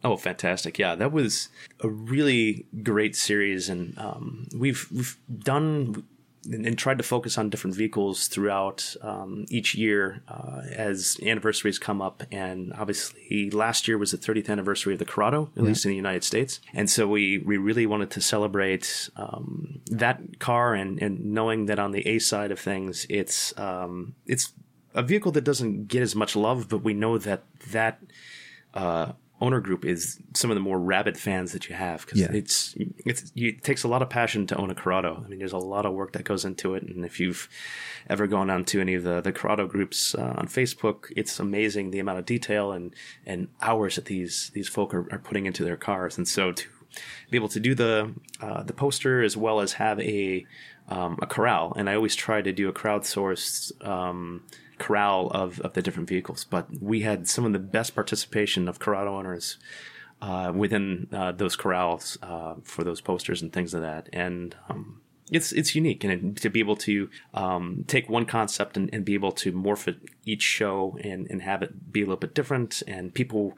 Oh, fantastic! Yeah, that was a really great series, and um, we've we've done and, and tried to focus on different vehicles throughout um, each year uh, as anniversaries come up. And obviously, last year was the 30th anniversary of the Corrado, at least in the United States. And so we we really wanted to celebrate um, that car, and and knowing that on the A side of things, it's um, it's a vehicle that doesn't get as much love, but we know that that uh, owner group is some of the more rabid fans that you have because Yeah. it's it's you, it takes a lot of passion to own a Corrado. I mean, there's a lot of work that goes into it, and if you've ever gone on to any of the the Corrado groups uh, on Facebook, it's amazing the amount of detail and and hours that these these folk are, are putting into their cars, and so to be able to do the uh, the poster as well as have a um, a corral, and I always try to do a crowdsourced um, corral of, of the different vehicles. But we had some of the best participation of Corrado owners uh, within uh, those corrals uh, for those posters and things like that, and um, it's it's unique, and to be able to um, take one concept and, and be able to morph it each show and, and have it be a little bit different, and people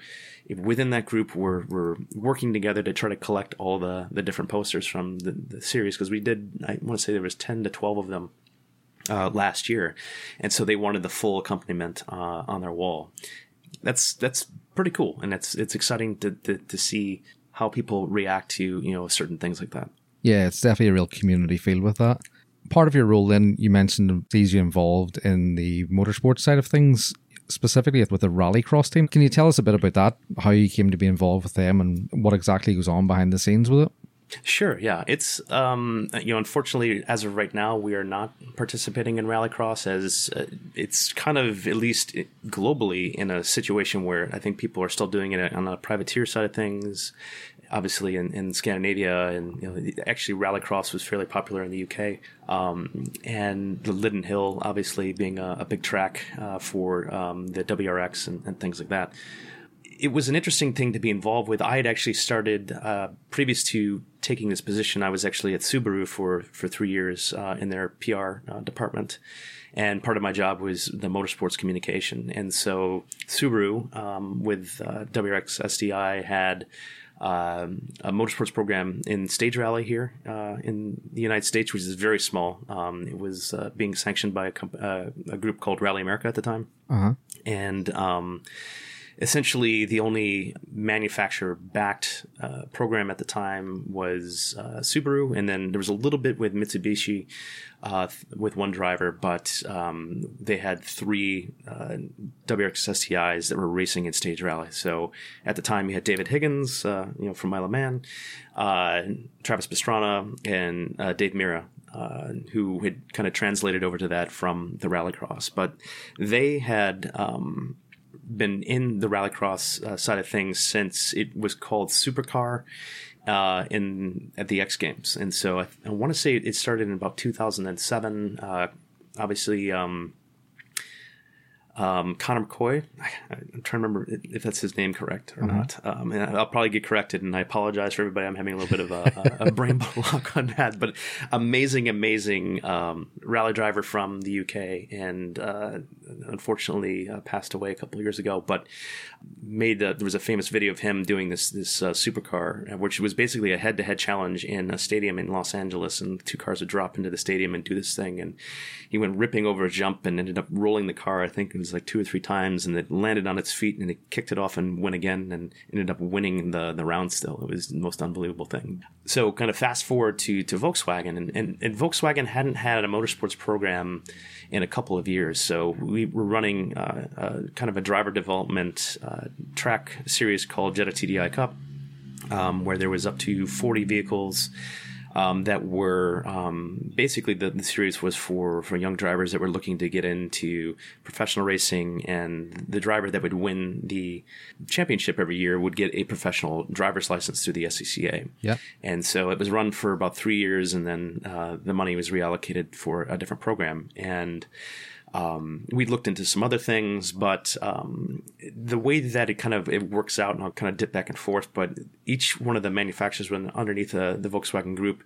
within that group were, were working together to try to collect all the, the different posters from the, the series because we did I want to say there was ten to twelve of them uh, last year, and so they wanted the full accompaniment uh, on their wall. That's that's pretty cool, and it's it's exciting to, to to see how people react to you know certain things like that. Yeah, it's definitely a real community feel with that. Part of your role, then, you mentioned sees you involved in the motorsport side of things, specifically with the rallycross team. Can you tell us a bit about that? How you came to be involved with them, and what exactly goes on behind the scenes with it? Sure, yeah. It's um you know unfortunately as of right now we are not participating in rallycross as uh, it's kind of at least globally in a situation where I think people are still doing it on the privateer side of things. Obviously in, in Scandinavia and you know actually rallycross was fairly popular in the UK. Um, and the Lydden Hill obviously being a, a big track uh, for um, the WRX and, and things like that it was an interesting thing to be involved with. I had actually started uh, previous to taking this position. I was actually at Subaru for for three years uh, in their PR uh, department, and part of my job was the motorsports communication. And so Subaru um, with uh, WRX STI had. Um, a motorsports program in stage rally here uh, in the United States, which is very small. Um, it was uh, being sanctioned by a, comp- uh, a group called Rally America at the time, Uh huh. and um, essentially the only manufacturer backed uh, program at the time was uh, Subaru, and then there was a little bit with Mitsubishi uh, th- with one driver, but um, they had three uh, WRX STIs that were racing in stage rally. So at the time, you had David Higgins, uh, you know, from Isle of uh, Travis Pastrana, and Dave Mirra. Who had kind of translated over to that from the rallycross, but they had um, been in the rallycross uh, side of things since it was called Supercar uh, in at the X Games, and so I, I want to say it started in about 2007. Uh, obviously, um, um, Connor McCoy. I'm trying to remember if that's his name correct or Mm-hmm. not. Um, and I'll probably get corrected, and I apologize for everybody. I'm having a little bit of a, a, a brain [LAUGHS] block on that, but amazing, amazing um, rally driver from the UK, and uh, unfortunately uh, passed away a couple years ago. But made a, there was a famous video of him doing this this uh, supercar, uh, which was basically a head to head challenge in a stadium in Los Angeles, and two cars would drop into the stadium and do this thing, and he went ripping over a jump and ended up rolling the car. I think it was like two or three times, and it landed on its feet, and it kicked it off and went again, and ended up winning the the round. Still, it was the most unbelievable thing. So, kind of fast forward to to Volkswagen, and, and, and Volkswagen hadn't had a motorsports program in a couple of years. So we were running uh, uh, kind of a driver development uh, track series called Jetta TDI Cup, um, where there was up to 40 vehicles um, that were um, basically the, the series was for, for young drivers that were looking to get into professional racing, and the driver that would win the championship every year would get a professional driver's license through the SCCA. Yeah. And so it was run for about three years, and then uh, the money was reallocated for a different program. And um, we looked into some other things, but um, the way that it kind of it works out, and I'll kind of dip back and forth. But each one of the manufacturers when underneath the, the Volkswagen Group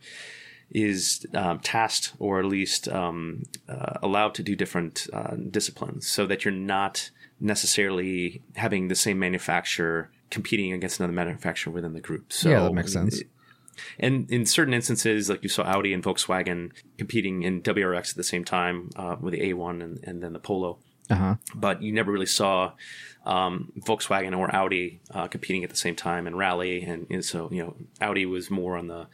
is um, tasked or at least um, uh, allowed to do different uh, disciplines, so that you're not necessarily having the same manufacturer competing against another manufacturer within the group. So Yeah, that makes sense. And in certain instances, like you saw Audi and Volkswagen competing in WRX at the same time uh, with the A1 and, and then the Polo, Uh huh. but you never really saw um, Volkswagen or Audi uh, competing at the same time in rally. And, and so, you know, Audi was more on the,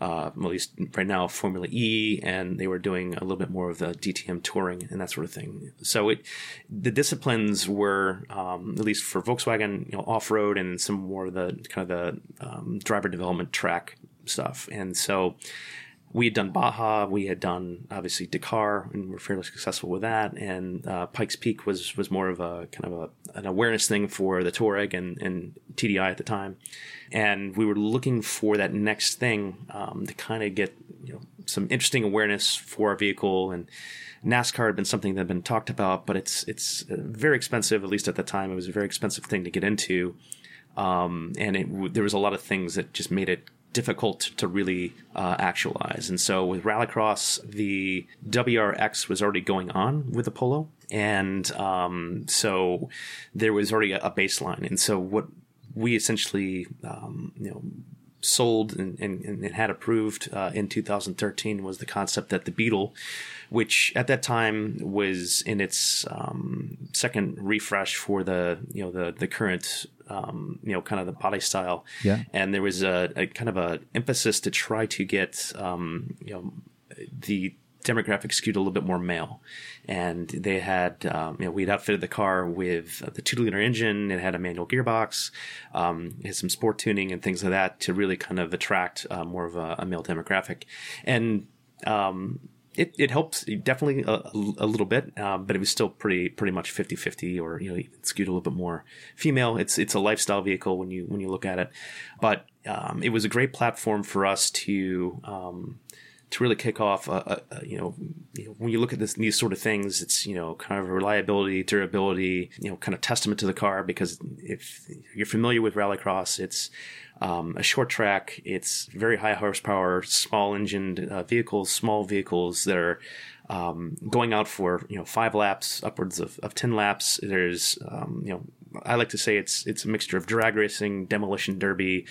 uh, at least right now, Formula E, and they were doing a little bit more of the DTM touring and that sort of thing. So it, the disciplines were, um, at least for Volkswagen, you know, off road and some more of the kind of the um, driver development track stuff. And so we had done Baja, we had done obviously Dakar, and we're fairly successful with that. And uh, Pikes Peak was was more of a kind of a, an awareness thing for the Touareg and, and TDI at the time. And we were looking for that next thing um, to kind of get you know some interesting awareness for our vehicle and. NASCAR had been something that had been talked about, but it's it's uh, very expensive. At least at the time, it was a very expensive thing to get into, um, and it, there was a lot of things that just made it difficult to really uh, actualize. And so with Rallycross, the WRX was already going on with Polo, and um, so there was already a, a baseline. And so what we essentially, um, you know. Sold and, and, and had approved uh, in 2013 was the concept that the Beetle, which at that time was in its um, second refresh for the you know the the current um, you know kind of the body style, Yeah. and there was a, a kind of a emphasis to try to get um, you know the demographic skewed a little bit more male, and they had um, you know we'd outfitted the car with the two liter engine. It had a manual gearbox, um, it had some sport tuning and things like that to really kind of attract uh, more of a, a male demographic, and um, it, it helped definitely a, a little bit, uh, but it was still pretty pretty much 50-50 or you know skewed a little bit more female. It's it's a lifestyle vehicle when you when you look at it, but um, it was a great platform for us to um, to really kick off. A, a, a, you, know, when you look at this these sort of things, it's you know kind of a reliability, durability, you know, kind of testament to the car because if you're familiar with rallycross, it's um, a short track. It's very high horsepower, small engined uh, vehicles, small vehicles that are um, going out for you know five laps, upwards of, of ten laps. There's um, you know I like to say it's it's a mixture of drag racing, demolition derby,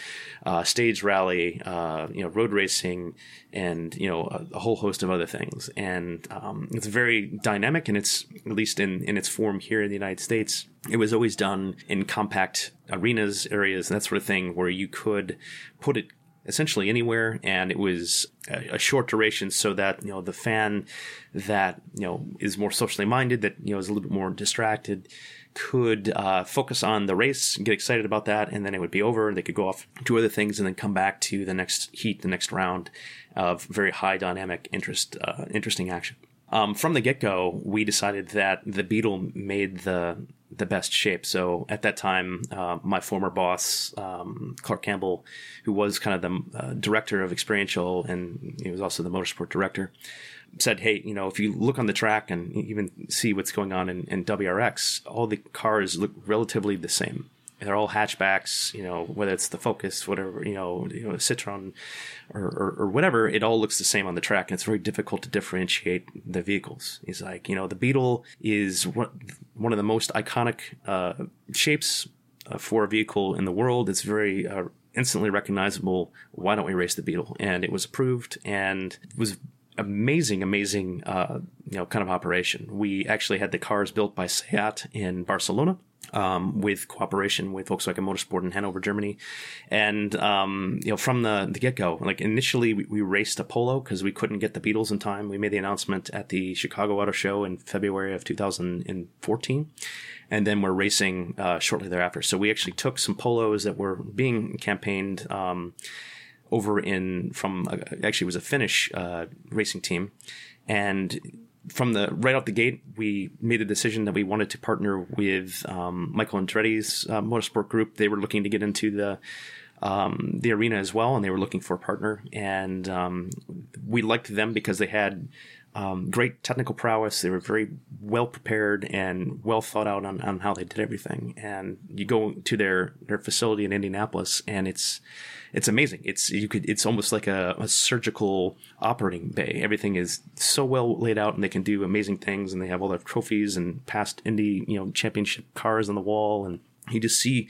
uh, stage rally, uh, you know, road racing, and you know a, a whole host of other things. And um, it's very dynamic, and it's at least in in its form here in the United States. It was always done in compact arenas, areas, and that sort of thing, where you could put it essentially anywhere, and it was a, a, short duration, so that you know the fan that you know is more socially minded, that you know is a little bit more distracted, could uh, focus on the race get excited about that, and then it would be over. They could go off do other things, and then come back to the next heat, the next round of very high dynamic interest, uh, interesting action. Um, from the get go, we decided that the Beetle made the the best shape. So at that time, uh, my former boss, um, Clark Campbell, who was kind of the uh, director of experiential and he was also the motorsport director, said, "Hey, you know, if you look on the track and even see what's going on in, in WRX, all the cars look relatively the same." they're all hatchbacks, you know, whether it's the Focus, whatever, you know, you know, Citroen or, or, or, whatever, it all looks the same on the track. And it's very difficult to differentiate the vehicles. He's like, you know, the Beetle is one of the most iconic uh, shapes uh, for a vehicle in the world. It's very uh, instantly recognizable. Why don't we race the Beetle? And it was approved and was amazing, amazing, uh, you know, kind of operation. We actually had the cars built by Seat in Barcelona um, with cooperation with Volkswagen Motorsport in Hanover, Germany. And, um, you know, from the, the get go, like initially we, we raced a Polo because we couldn't get the Beetles in time. We made the announcement at the Chicago Auto Show in February of 2014. And then we're racing uh, shortly thereafter. So we actually took some Polos that were being campaigned um, over in from uh, actually was a Finnish uh, racing team. And from the right out the gate, we made a decision that we wanted to partner with um, Michael Andretti's uh, motorsport group. They were looking to get into the um, the arena as well, and they were looking for a partner. And um, we liked them because they had um, great technical prowess. They were very well prepared and well thought out on, on how they did everything. And you go to their their facility in Indianapolis, and it's it's amazing. It's you could it's almost like a, a, surgical operating bay. Everything is so well laid out, and they can do amazing things. And they have all their trophies and past Indy you know championship cars on the wall, and you just see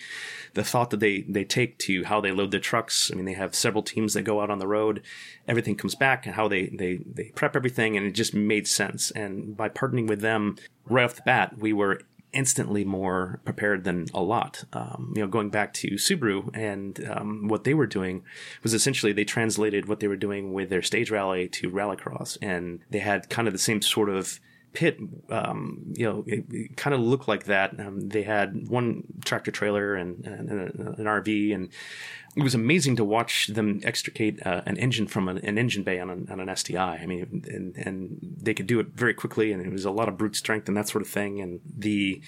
the thought that they they take to how they load their trucks. I mean, they have several teams that go out on the road. Everything comes back, and how they they they prep everything, and it just made sense. And by partnering with them right off the bat, we were instantly more prepared than a lot. Um, you know, going back to Subaru and um, what they were doing was essentially they translated what they were doing with their stage rally to rallycross, and they had kind of the same sort of pit, um, you know, it, it kind of looked like that. Um, they had one tractor trailer and, and, and, an RV, and it was amazing to watch them extricate uh, an engine from an, an, engine bay on an, on an STI. I mean, and, and they could do it very quickly, and it was a lot of brute strength and that sort of thing. And the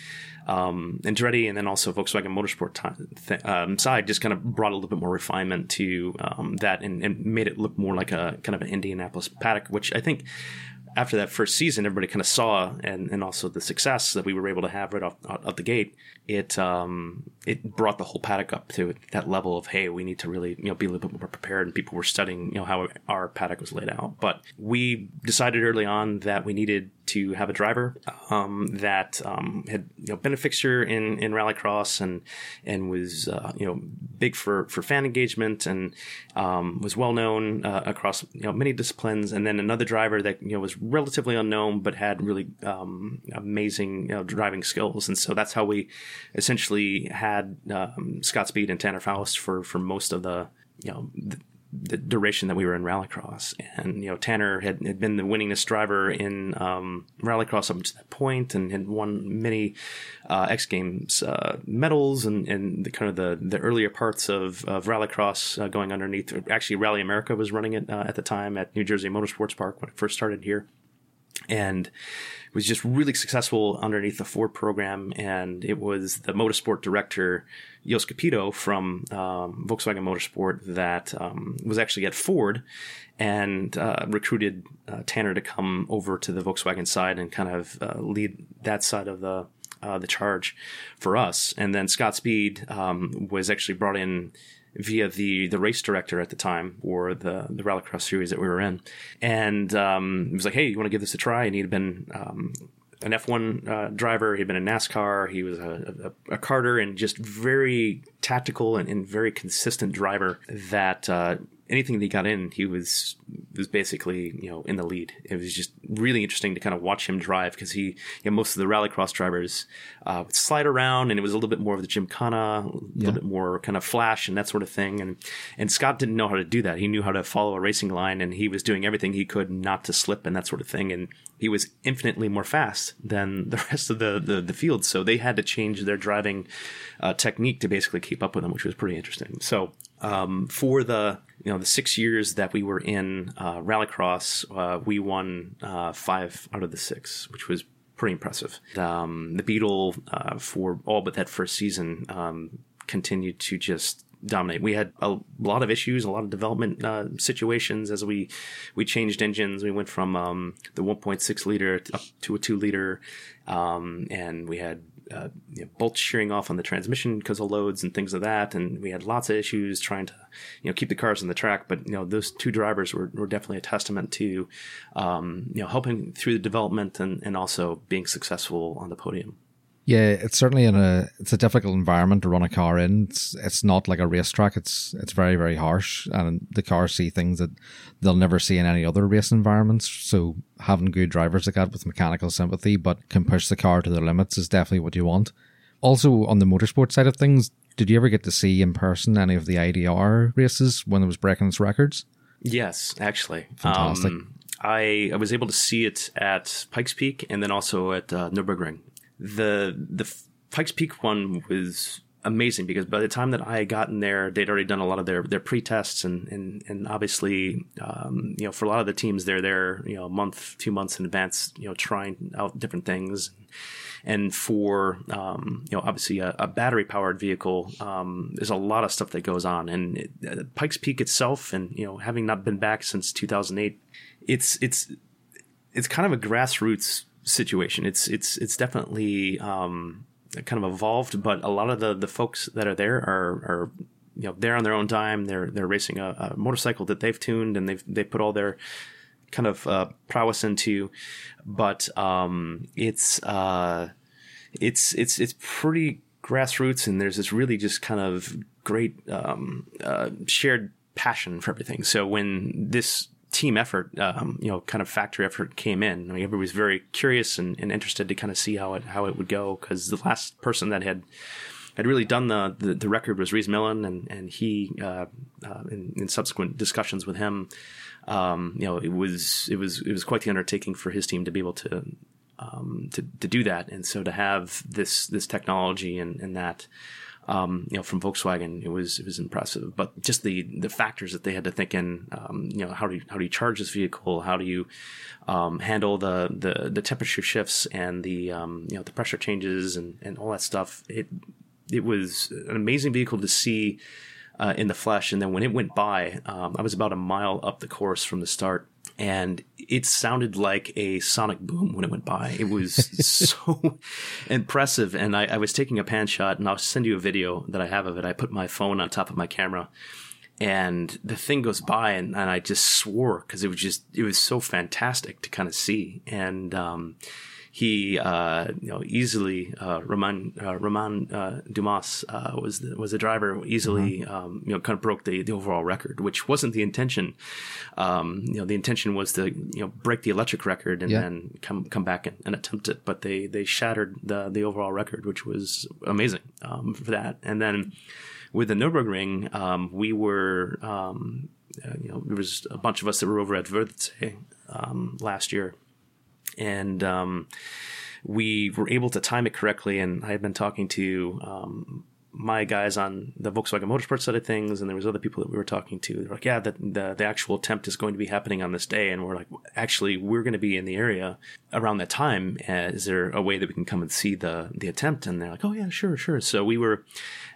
um, Andretti and then also Volkswagen Motorsport t- th- um, side just kind of brought a little bit more refinement to um, that and, and made it look more like a kind of an Indianapolis paddock, which I think after that first season, everybody kind of saw, and, and also the success that we were able to have right off, off the gate, it um, it brought the whole paddock up to that level of hey, we need to really you know be a little bit more prepared, and people were studying you know how our paddock was laid out. But we decided early on that we needed to have a driver um, that um, had you know, been a fixture in in rallycross and and was uh, you know big for for fan engagement and um, was well known uh, across you know many disciplines. And then another driver that you know was relatively unknown but had really um, amazing you know, driving skills. And so that's how we essentially had um, Scott Speed and Tanner Foust for for most of the you know the, duration that we were in rallycross. And, you know, Tanner had, had been the winningest driver in um, rallycross up to that point and had won many uh, X Games uh, medals and, and the kind of the, the earlier parts of, of rallycross uh, going underneath. Actually, Rally America was running it uh, at the time at New Jersey Motorsports Park when it first started here. And was just really successful underneath the Ford program. And it was the motorsport director, Jost Capito from um, Volkswagen Motorsport, that um, was actually at Ford and uh, recruited uh, Tanner to come over to the Volkswagen side and kind of uh, lead that side of the uh, the charge for us. And then Scott Speed um, was actually brought in via the the race director at the time or the the rallycross series that we were in, and um, he was like, "Hey, you want to give this a try?" And he'd been um, an F1 uh, driver. He'd been in NASCAR. He was a, a, a karter and just very tactical and, and very consistent driver that uh, anything that he got in, he was was basically you know in the lead. It was just really interesting to kind of watch him drive because he, you know, most of the rallycross drivers uh, would slide around, and it was a little bit more of the gymkhana, a little Yeah. bit more kind of flash and that sort of thing. And and Scott didn't know how to do that. He knew how to follow a racing line, and he was doing everything he could not to slip and that sort of thing. And he was infinitely more fast than [LAUGHS] the rest of the the, the field, so they had to change their driving uh, technique to basically keep up with him, which was pretty interesting. So um, for the you know the six years that we were in uh, rallycross, uh, we won uh, five out of the six, which was pretty impressive. Um, the Beetle uh, for all but that first season um, continued to just dominate. We had a lot of issues, a lot of development uh, situations as we we changed engines. We went from um, the 1.6 liter up to a two liter, um, and we had uh, you know, bolts shearing off on the transmission because of loads and things of that. And we had lots of issues trying to, you know, keep the cars on the track. But you know, those two drivers were, were definitely a testament to, um, you know, helping through the development and, and also being successful on the podium. Yeah, it's certainly in a it's a difficult environment to run a car in. It's it's not like a racetrack. It's it's very very harsh, and the cars see things that they'll never see in any other race environments. So having good drivers like that with mechanical sympathy, but can push the car to their limits, is definitely what you want. Also, on the motorsport side of things, did you ever get to see in person any of the IDR races when it was breaking its records? Yes, actually. Fantastic. Um, I, I was able to see it at Pikes Peak and then also at uh, Nürburgring. The the Pikes Peak one was amazing because by the time that I had gotten there, they'd already done a lot of their their pre-tests and and and obviously, um, you know, for a lot of the teams, they're there, you know, a month, two months in advance, you know, trying out different things. And for um, you know, obviously a, a battery powered vehicle, um, there's a lot of stuff that goes on. And it, uh, Pikes Peak itself, and you know, having not been back since 2008, it's it's it's kind of a grassroots situation. It's it's it's definitely um, kind of evolved, but a lot of the the folks that are there are are you know they're on their own time. They're they're racing a, a motorcycle that they've tuned and they've they put all their kind of uh, prowess into, but um, it's uh, it's it's it's pretty grassroots, and there's this really just kind of great um, uh, shared passion for everything. So when this team effort, um, you know, kind of factory effort came in, I mean, everybody was very curious and, and interested to kind of see how it how it would go because the last person that had had really done the, the, the record was Reese Millen, and and he uh, uh, in, in subsequent discussions with him, um, you know, it was it was it was quite the undertaking for his team to be able to um, to to do that, and so to have this this technology and and that. Um, you know, from Volkswagen, it was it was impressive. But just the the factors that they had to think in, um, you know, how do you, how do you charge this vehicle? How do you um, handle the, the the temperature shifts and the um, you know the pressure changes and and all that stuff? It it was an amazing vehicle to see uh, in the flesh. And then when it went by, um, I was about a mile up the course from the start, and it sounded like a sonic boom when it went by. It was [LAUGHS] so impressive. And I, I was taking a pan shot, and I'll send you a video that I have of it. I put my phone on top of my camera. And the thing goes by, and, and I just swore because it was just it was so fantastic to kind of see. And um, he uh, you know easily uh, Romain uh, Romain uh, Dumas uh, was the, was the driver easily um, you know kind of broke the, the overall record, which wasn't the intention. Um, you know the intention was to you know break the electric record and Yeah. then come come back and, and attempt it, but they they shattered the the overall record, which was amazing um, for that. And then with the Nurburgring, um, we were um, uh, you know there was a bunch of us that were over at Wörthersee um, last year and um, we were able to time it correctly. And I had been talking to um, my guys on the Volkswagen Motorsport side of things, and there was other people that we were talking to. They're like, "Yeah, the, the the actual attempt is going to be happening on this day," and we're like, "Actually, we're going to be in the area around that time. Uh, is there a way that we can come and see the the attempt?" And they're like, "Oh yeah, sure, sure." So we were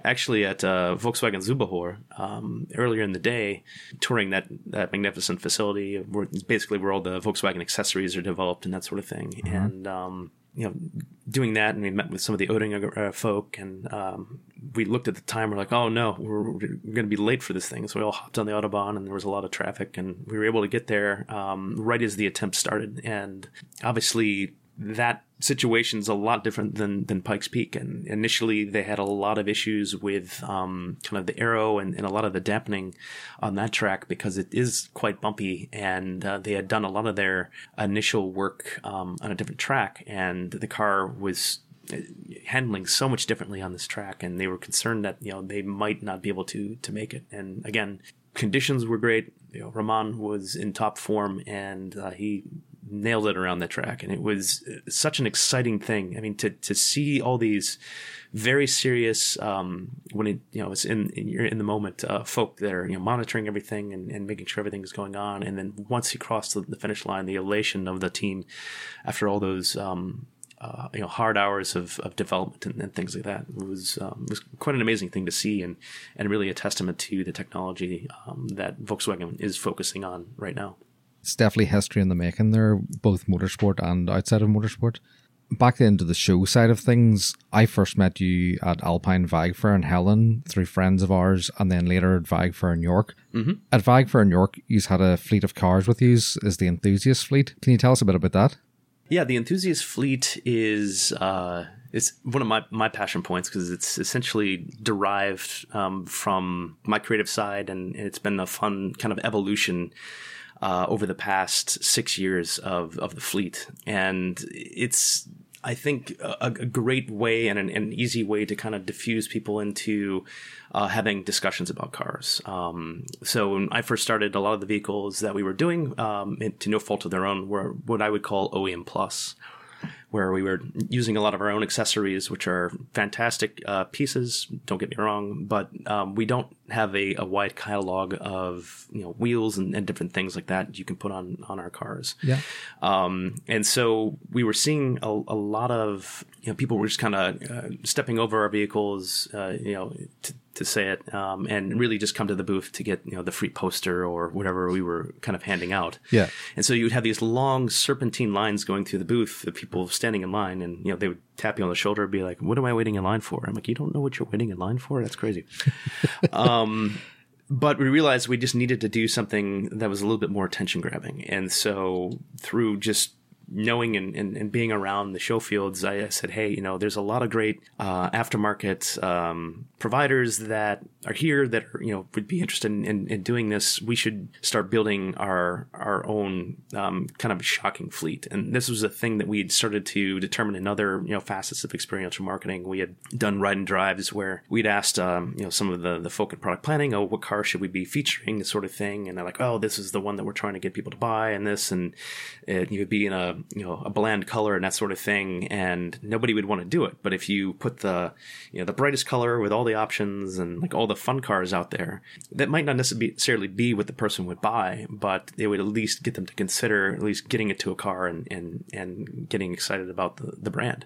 actually at uh, Volkswagen Zubehör um, earlier in the day, touring that that magnificent facility, where basically where all the Volkswagen accessories are developed and that sort of thing, and. Um, you know, doing that, and we met with some of the Oettinger uh, folk, and um, we looked at the time. We're like, "Oh no, we're, we're going to be late for this thing." So we all hopped on the autobahn, and there was a lot of traffic, and we were able to get there um, right as the attempt started. And obviously, that situation's a lot different than than Pikes Peak. And initially, they had a lot of issues with um, kind of the aero and, and, a lot of the dampening on that track because it is quite bumpy. And uh, they had done a lot of their initial work um, on a different track, and the car was uh, handling so much differently on this track and they were concerned that you know they might not be able to to make it and again conditions were great you know Romain was in top form and uh, he nailed it around the track and it was uh, such an exciting thing. I mean to to see all these very serious um, when it you know it's in, in you're in the moment uh, folk that are you know monitoring everything and, and making sure everything is going on and then once he crossed the, the finish line the elation of the team after all those um, uh, you know hard hours of, of development and, and things like that it was um, was quite an amazing thing to see and and really a testament to the technology um, that Volkswagen is focusing on right now it's definitely history in the making there, both motorsport and outside of motorsport. Back into the show side of things, I first met you at Alpine Vagfair in Helen through friends of ours, and then later at Vagfair in York. Mm-hmm. At Vagfair in York, you had a fleet of cars with you, is the enthusiast fleet. Can you tell us a bit about that? Yeah, the enthusiast fleet is uh, it's one of my, my passion points because it's essentially derived um, from my creative side, and it's been a fun kind of evolution uh, over the past six years of, of the fleet. And it's, I think, a, a great way and an, an, easy way to kind of diffuse people into uh, having discussions about cars. Um, so when I first started, a lot of the vehicles that we were doing, um, to no fault of their own, were what I would call OEM plus where we were using a lot of our own accessories, which are fantastic uh, pieces. Don't get me wrong, but um, we don't have a, a, wide catalog of you know wheels and, and, different things like that you can put on on our cars. Yeah. Um, and so we were seeing a, a lot of you know people were just kind of uh, stepping over our vehicles, uh, you know, to, to say it, um, and really just come to the booth to get you know the free poster or whatever we were kind of handing out. Yeah. And so you would have these long serpentine lines going through the booth of people standing in line, and you know they would tap you on the shoulder, and be like, "What am I waiting in line for?" I'm like, "You don't know what you're waiting in line for? That's crazy." [LAUGHS] um, but we realized we just needed to do something that was a little bit more attention grabbing, and so through just knowing and, and, and, being around the show fields, I, said, hey, you know, there's a lot of great uh, aftermarket um, providers that are here that are, you know would be interested in, in, in doing this. We should start building our our own um, kind of shocking fleet. And this was a thing that we had started to determine in other you know facets of experiential marketing. We had done ride and drives where we'd asked um, you know some of the the folk in product planning, oh, what car should we be featuring, this sort of thing, and they're like, oh, this is the one that we're trying to get people to buy, and this, and it, you would be in a you know a bland color and that sort of thing, and nobody would want to do it. But if you put the you know the brightest color with all the options and like all the fun cars out there, that might not necessarily be what the person would buy, but it would at least get them to consider at least getting it to a car and and and getting excited about the, the brand.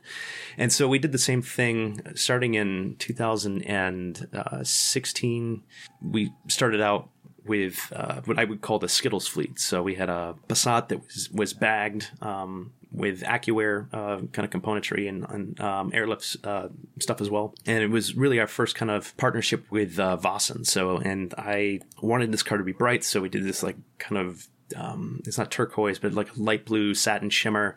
And so we did the same thing starting in 2016. Uh, we started out with uh, what I would call the Skittles fleet. So we had a Passat that was was bagged um, with AccuAir uh, kind of componentry and, and um, airlift uh, stuff as well. And it was really our first kind of partnership with uh, Vossen. So and I wanted this car to be bright, so we did this like kind of um, it's not turquoise, but like light blue satin shimmer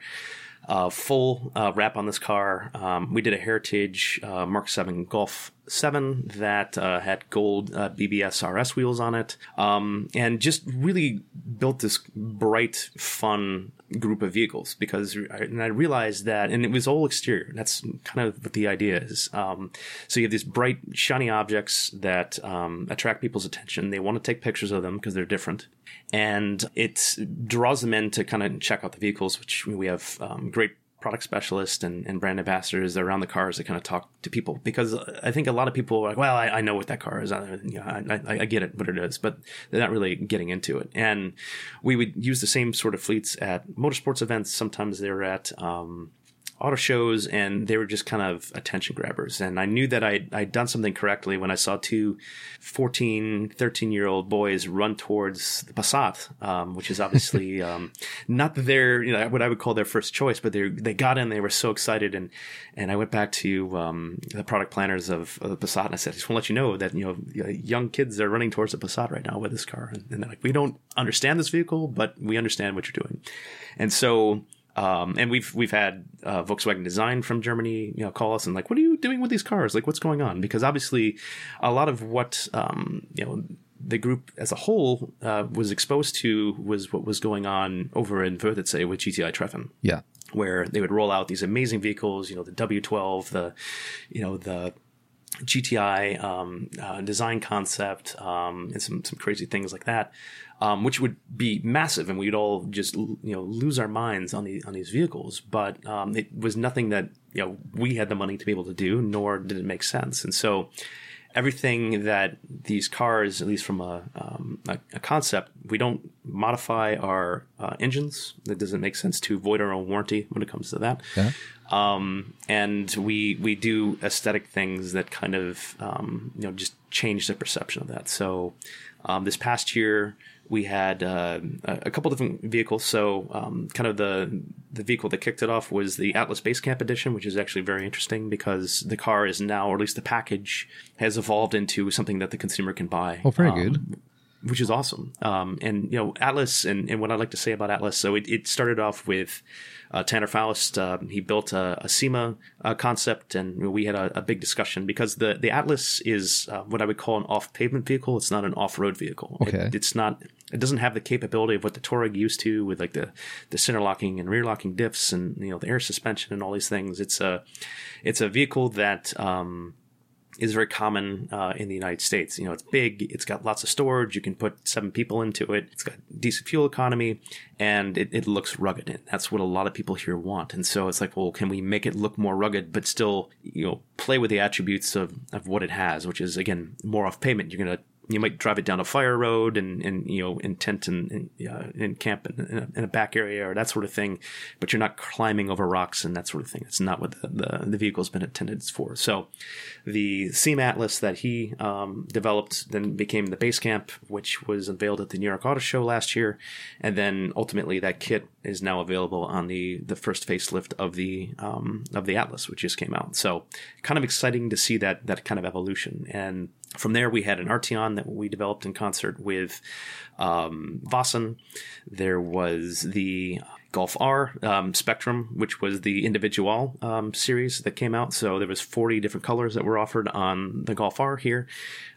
uh, full uh, wrap on this car. Um, we did a Heritage uh, Mark 7 Golf 7 that uh, had gold uh, BBS RS wheels on it, um, and just really built this bright, fun group of vehicles because and I realized that, and it was all exterior. That's kind of what the idea is. Um, so you have these bright, shiny objects that um, attract people's attention. They want to take pictures of them because they're different, and it draws them in to kind of check out the vehicles, which we have um, great product specialists and, and brand ambassadors around the cars that kind of talk to people because I think a lot of people are like, well, I, I know what that car is. I, you know, I, I, get it, what it is, but they're not really getting into it. And we would use the same sort of fleets at motorsports events. Sometimes they're at, um, auto shows and they were just kind of attention grabbers. And I knew that I'd, I'd done something correctly when I saw two 14, 13 year old boys run towards the Passat, um, which is obviously [LAUGHS] um, not their, you know, what I would call their first choice, but they they got in, they were so excited. And, and I went back to um, the product planners of, of, the Passat and I said, I just want to let you know that, you know, young kids are running towards the Passat right now with this car. And, and they're like, we don't understand this vehicle, but we understand what you're doing. And so Um, and we've we've had uh, Volkswagen Design from Germany, you know, call us and like, what are you doing with these cars? Like, what's going on? Because obviously, a lot of what um, you know the group as a whole uh, was exposed to was what was going on over in Wörthersee with GTI Treffen Yeah. where they would roll out these amazing vehicles, you know, the W12, the, you know, the GTI um, uh, design concept, um, and some, some crazy things like that, um, which would be massive, and we'd all just you know lose our minds on the on these vehicles. But um, it was nothing that you know we had the money to be able to do, nor did it make sense. And so everything that these cars, at least from a, um, a, a concept, we don't modify our uh, engines. That doesn't make sense to void our own warranty when it comes to that. Yeah. Um, and we we do aesthetic things that kind of um, you know just change the perception of that. So um, this past year we had uh, a couple different vehicles. So um, kind of the the vehicle that kicked it off was the Atlas Basecamp Edition, which is actually very interesting because the car is now, or at least the package, has evolved into something that the consumer can buy. Oh, very Um, good. which is awesome. Um, and you know, Atlas, and, and what I like to say about Atlas, so it, it started off with uh, Tanner Foust. Uh, he built a, a SEMA uh, concept, and we had a, a big discussion because the the Atlas is uh, what I would call an off pavement vehicle. It's not an off road vehicle. It- Okay. it's not. It doesn't have the capability of what the Touareg used to with like the the center locking and rear locking diffs and you know the air suspension and all these things. It's a it's a vehicle that. Um, is very common uh, in the United States. You know, it's big, it's got lots of storage, you can put seven people into it, it's got decent fuel economy, and it, it looks rugged. And that's what a lot of people here want. And so it's like, well, can we make it look more rugged, but still, you know, play with the attributes of, of what it has, which is, again, more off pavement. You're going to you might drive it down a fire road and, and you know in tent and, and, uh, in camp in, in, a, in a back area or that sort of thing, but you're not climbing over rocks and that sort of thing. It's not what the, the, the vehicle's been intended for. So the SEMA Atlas that he um, developed then became the base camp, which was unveiled at the New York Auto Show last year, and then ultimately that kit is now available on the the first facelift of the um, of the Atlas, which just came out. So kind of exciting to see that that kind of evolution and. From there, we had an Arteon that we developed in concert with um, Vossen. There was the Golf R um, Spectrum, which was the individual um, series that came out. So there was 40 different colors that were offered on the Golf R here,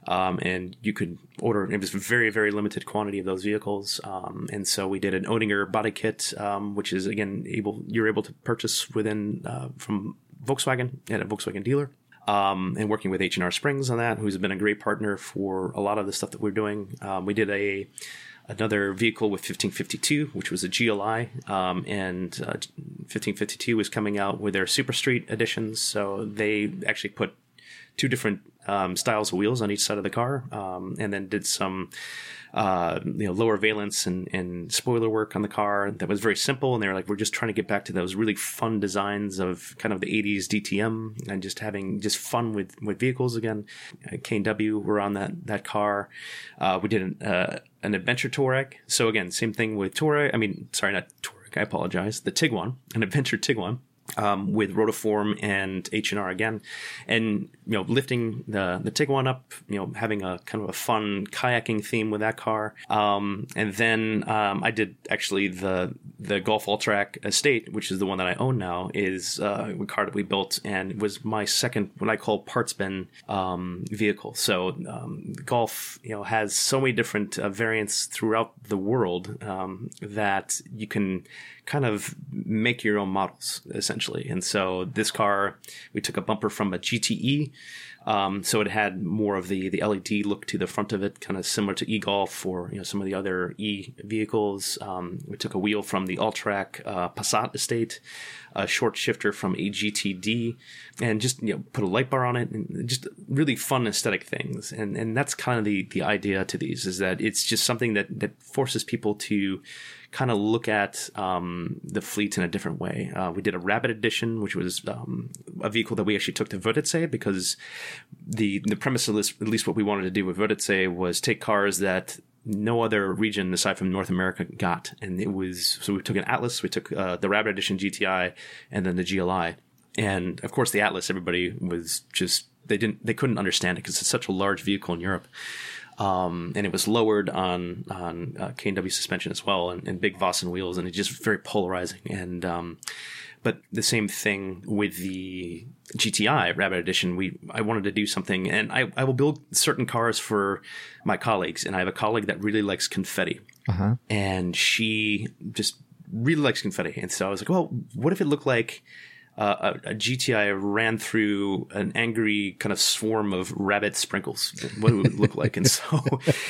um, and you could order. It was a very very limited quantity of those vehicles, um, and so we did an Oettinger body kit, um, which is again able you're able to purchase within uh, from Volkswagen at a Volkswagen dealer um, and working with H&R Springs on that, who's been a great partner for a lot of the stuff that we're doing. Um, we did a another vehicle with 1552, which was a GLI, um, and uh, 1552 was coming out with their Super Street editions. So they actually put two different um, styles of wheels on each side of the car, um, and then did some uh, you know lower valence and, and spoiler work on the car that was very simple. And they were like, we're just trying to get back to those really fun designs of kind of the 80s DTM and just having just fun with with vehicles again. Uh, K and W were on that that car. Uh, we did an uh, an adventure Touareg. So again, same thing with Touareg. I mean, sorry, not Touareg. I apologize. The Tiguan, an adventure Tiguan um, with Rotiform and H and R again, and you know lifting the the Tiguan up, you know having a kind of a fun kayaking theme with that car, um, and then um, I did actually the the Golf Alltrack Estate, which is the one that I own now, is uh, a car that we built and it was my second what I call parts bin um, vehicle. So um, Golf you know has so many different uh, variants throughout the world um, that you can kind of make your own models essentially. And so this car, we took a bumper from a GTE. Um, so it had more of the, the LED look to the front of it, kind of similar to e-Golf or you know some of the other e vehicles. Um, we took a wheel from the Alltrack uh, Passat estate, a short shifter from a GTD, and just you know put a light bar on it, and just really fun aesthetic things. And and that's kind of the the idea to these is that it's just something that that forces people to kind of look at um, the fleet in a different way. Uh, we did a Rabbit edition, which was um, a vehicle that we actually took to Wörthersee because the the premise of this, at least what we wanted to do with Wörthersee, was take cars that no other region aside from North America got, and it was so we took an Atlas, we took uh, the Rabbit edition GTI, and then the GLI, and of course the Atlas. Everybody was just they didn't they couldn't understand it because it's such a large vehicle in Europe. Um, and it was lowered on on uh, K&W suspension as well, and, and big Vossen wheels, and it's just very polarizing. And um, but the same thing with the GTI Rabbit Edition. We I wanted to do something, and I, I will build certain cars for my colleagues, and I have a colleague that really likes confetti, Uh-huh. and she just really likes confetti. And so I was like, well, what if it looked like uh, a, a GTI ran through an angry kind of swarm of rabbit sprinkles? What it would look [LAUGHS] like? And so,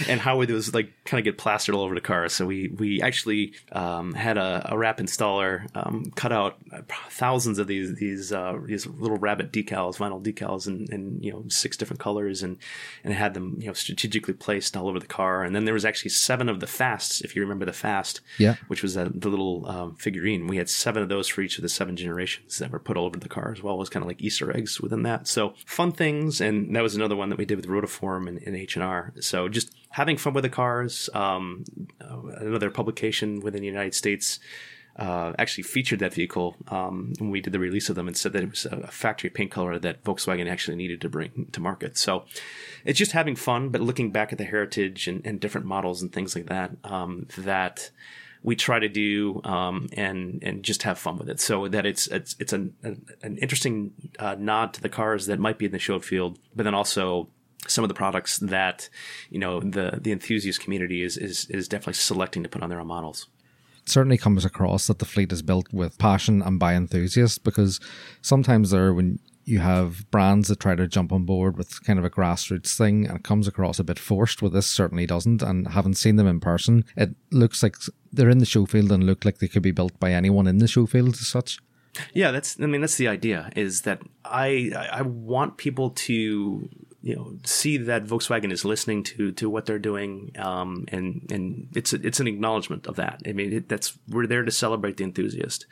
and how would those like kind of get plastered all over the car? So we we actually um, had a, a wrap installer um, cut out thousands of these these uh, these little rabbit decals, vinyl decals, and and you know six different colors, and and had them you know strategically placed all over the car. And then there was actually seven of the fasts, if you remember the fast, Yeah. which was a, the little um, figurine. We had seven of those for each of the seven generations that were put all over the car as well as kind of like Easter eggs within that. So fun things, and that was another one that we did with Rotiform and, and H and R. So just having fun with the cars. Um, uh, another publication within the United States. Uh, actually featured that vehicle um, when we did the release of them and said that it was a factory paint color that Volkswagen actually needed to bring to market. So it's just having fun, but looking back at the heritage and, and different models and things like that, um, that we try to do um, and and just have fun with it. So that it's it's it's an an interesting uh, nod to the cars that might be in the show field, but then also some of the products that you know the the enthusiast community is is is definitely selecting to put on their own models. It certainly comes across that the fleet is built with passion and by enthusiasts because sometimes there when you have brands that try to jump on board with kind of a grassroots thing and it comes across a bit forced well this certainly doesn't and having seen them in person it looks like they're in the show field and look like they could be built by anyone in the show field as such Yeah, that's. I mean, that's the idea. Is that I I want people to you know see that Volkswagen is listening to to what they're doing, um, and and it's a, it's an acknowledgement of that. I mean, it, that's we're there to celebrate the enthusiast.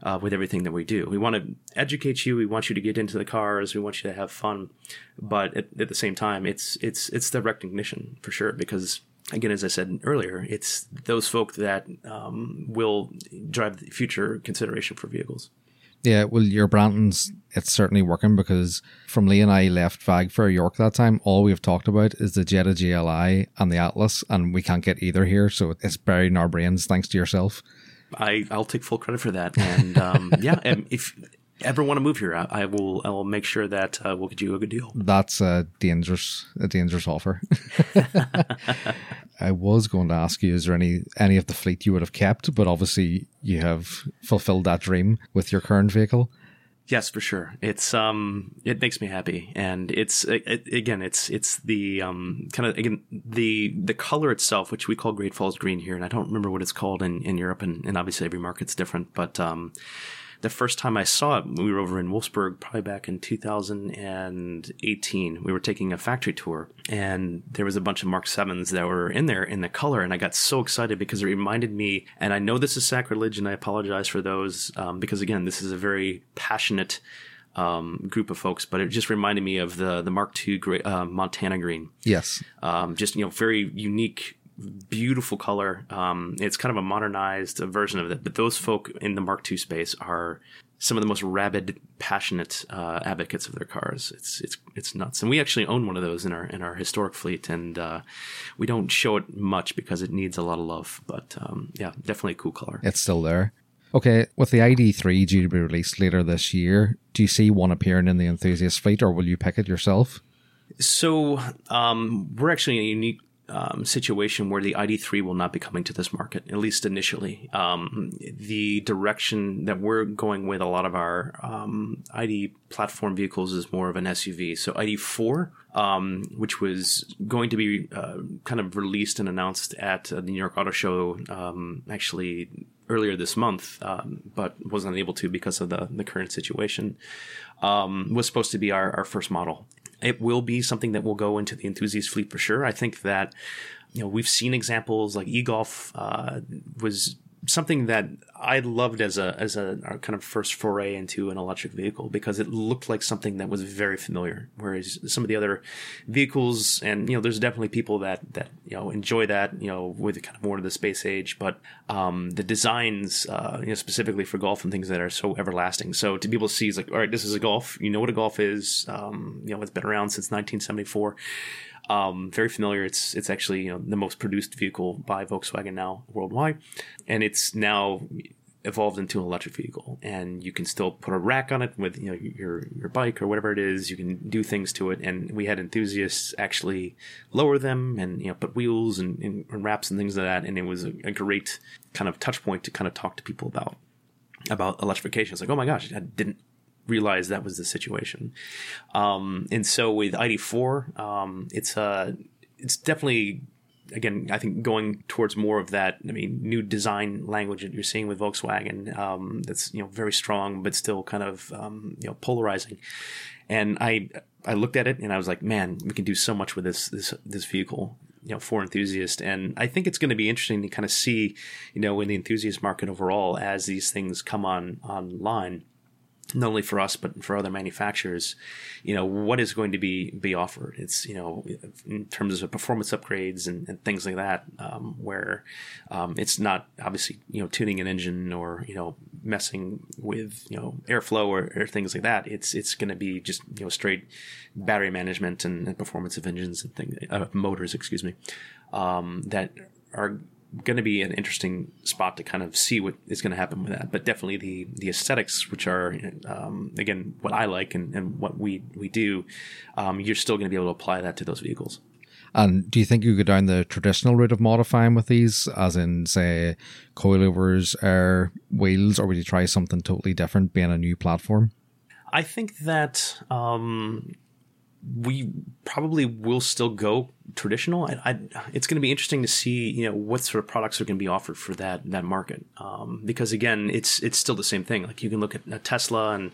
Uh, with everything that we do, we want to educate you. We want you to get into the cars. We want you to have fun, but at, at the same time, it's it's it's the recognition for sure. Because again, as I said earlier, it's those folk that um, will drive the future consideration for vehicles. Yeah, well, your Brantons, it's certainly working because from Lee and I left VAG for York that time, all we've talked about is the Jetta GLI and the Atlas, and we can't get either here, so it's buried in our brains thanks to yourself. I I'll take full credit for that, and um, [LAUGHS] yeah, and if ever want to move here, I, I will I will make sure that uh, we'll get you a good deal. That's a dangerous, a dangerous offer. [LAUGHS] I was going to ask you, is there any any of the fleet you would have kept? But obviously, you have fulfilled that dream with your current vehicle. Yes, for sure. It's um, it makes me happy, and it's it, again, it's it's the um, kind of again the the color itself, which we call Great Falls Green here, and I don't remember what it's called in in Europe, and, and obviously every market's different. But um, the first time I saw it, we were over in Wolfsburg, probably back in 2018. We were taking a factory tour, and there was a bunch of Mark Sevens that were in there in the color, and I got so excited because it reminded me. And I know this is sacrilege, and I apologize for those um, because again, this is a very passionate um, group of folks, but it just reminded me of the the Mark II uh, Montana green Yes, um, just you know very unique beautiful color um, it's kind of a modernized version of it but those folk in the mark ii space are some of the most rabid passionate uh, advocates of their cars it's it's it's nuts and we actually own one of those in our in our historic fleet and uh, we don't show it much because it needs a lot of love but um, yeah definitely a cool color it's still there. Okay, with the ID3 due to be released later this year, do you see one appearing in the enthusiast fleet, or will you pick it yourself? So um, we're actually in a unique um, situation where the ID3 will not be coming to this market, at least initially. Um, the direction that we're going with a lot of our um, ID platform vehicles is more of an SUV. So ID4, um, which was going to be uh, kind of released and announced at the New York Auto Show, um, actually earlier this month, um, but wasn't able to because of the, the current situation, um, was supposed to be our, our first model. It will be something that will go into the enthusiast fleet for sure. I think that, you know, we've seen examples like e-golf uh, was something that I loved as a as a kind of first foray into an electric vehicle because it looked like something that was very familiar. Whereas some of the other vehicles, and you know, there's definitely people that that you know enjoy that, you know, with kind of more to the space age, but um, the designs, uh, you know, specifically for golf and things that are so everlasting. So to be able to see, is like, all right, this is a golf. You know what a golf is. Um, you know, it's been around since 1974 Um, very familiar. It's it's actually you know the most produced vehicle by Volkswagen now worldwide, and it's now evolved into an electric vehicle. And you can still put a rack on it with you know your your bike or whatever it is. You can do things to it. And we had enthusiasts actually lower them and you know put wheels and, and, and wraps and things like that. And it was a, a, great kind of touch point to kind of talk to people about about electrification. It's like oh my gosh i didn't realize that was the situation um, and so with id4 um, it's uh it's definitely again, I think going towards more of that. I mean, new design language that you're seeing with Volkswagen um, that's you know very strong, but still kind of um, you know polarizing. And I I looked at it and I was like, man, we can do so much with this this this vehicle. You know, for enthusiasts, and I think it's going to be interesting to kind of see, you know, in the enthusiast market overall as these things come on online not only for us but for other manufacturers you know what is going to be be offered? It's you know in terms of performance upgrades and, and things like that um, where um, it's not obviously you know tuning an engine or you know messing with you know airflow or, or things like that. It's it's going to be just you know straight battery management and, and performance of engines and things uh, motors excuse me um, that are going to be an interesting spot to kind of see what is going to happen with that. But definitely the the aesthetics, which are um, again what I like and, and what we we do, um, you're still going to be able to apply that to those vehicles. And do you think you go down the traditional route of modifying with these, as in say coilovers, or wheels, or would you try something totally different, being a new platform? I think that um, we probably will still go traditional. I, I, it's going to be interesting to see, you know, what sort of products are going to be offered for that that market. Um, because again, it's it's still the same thing. Like you can look at Tesla and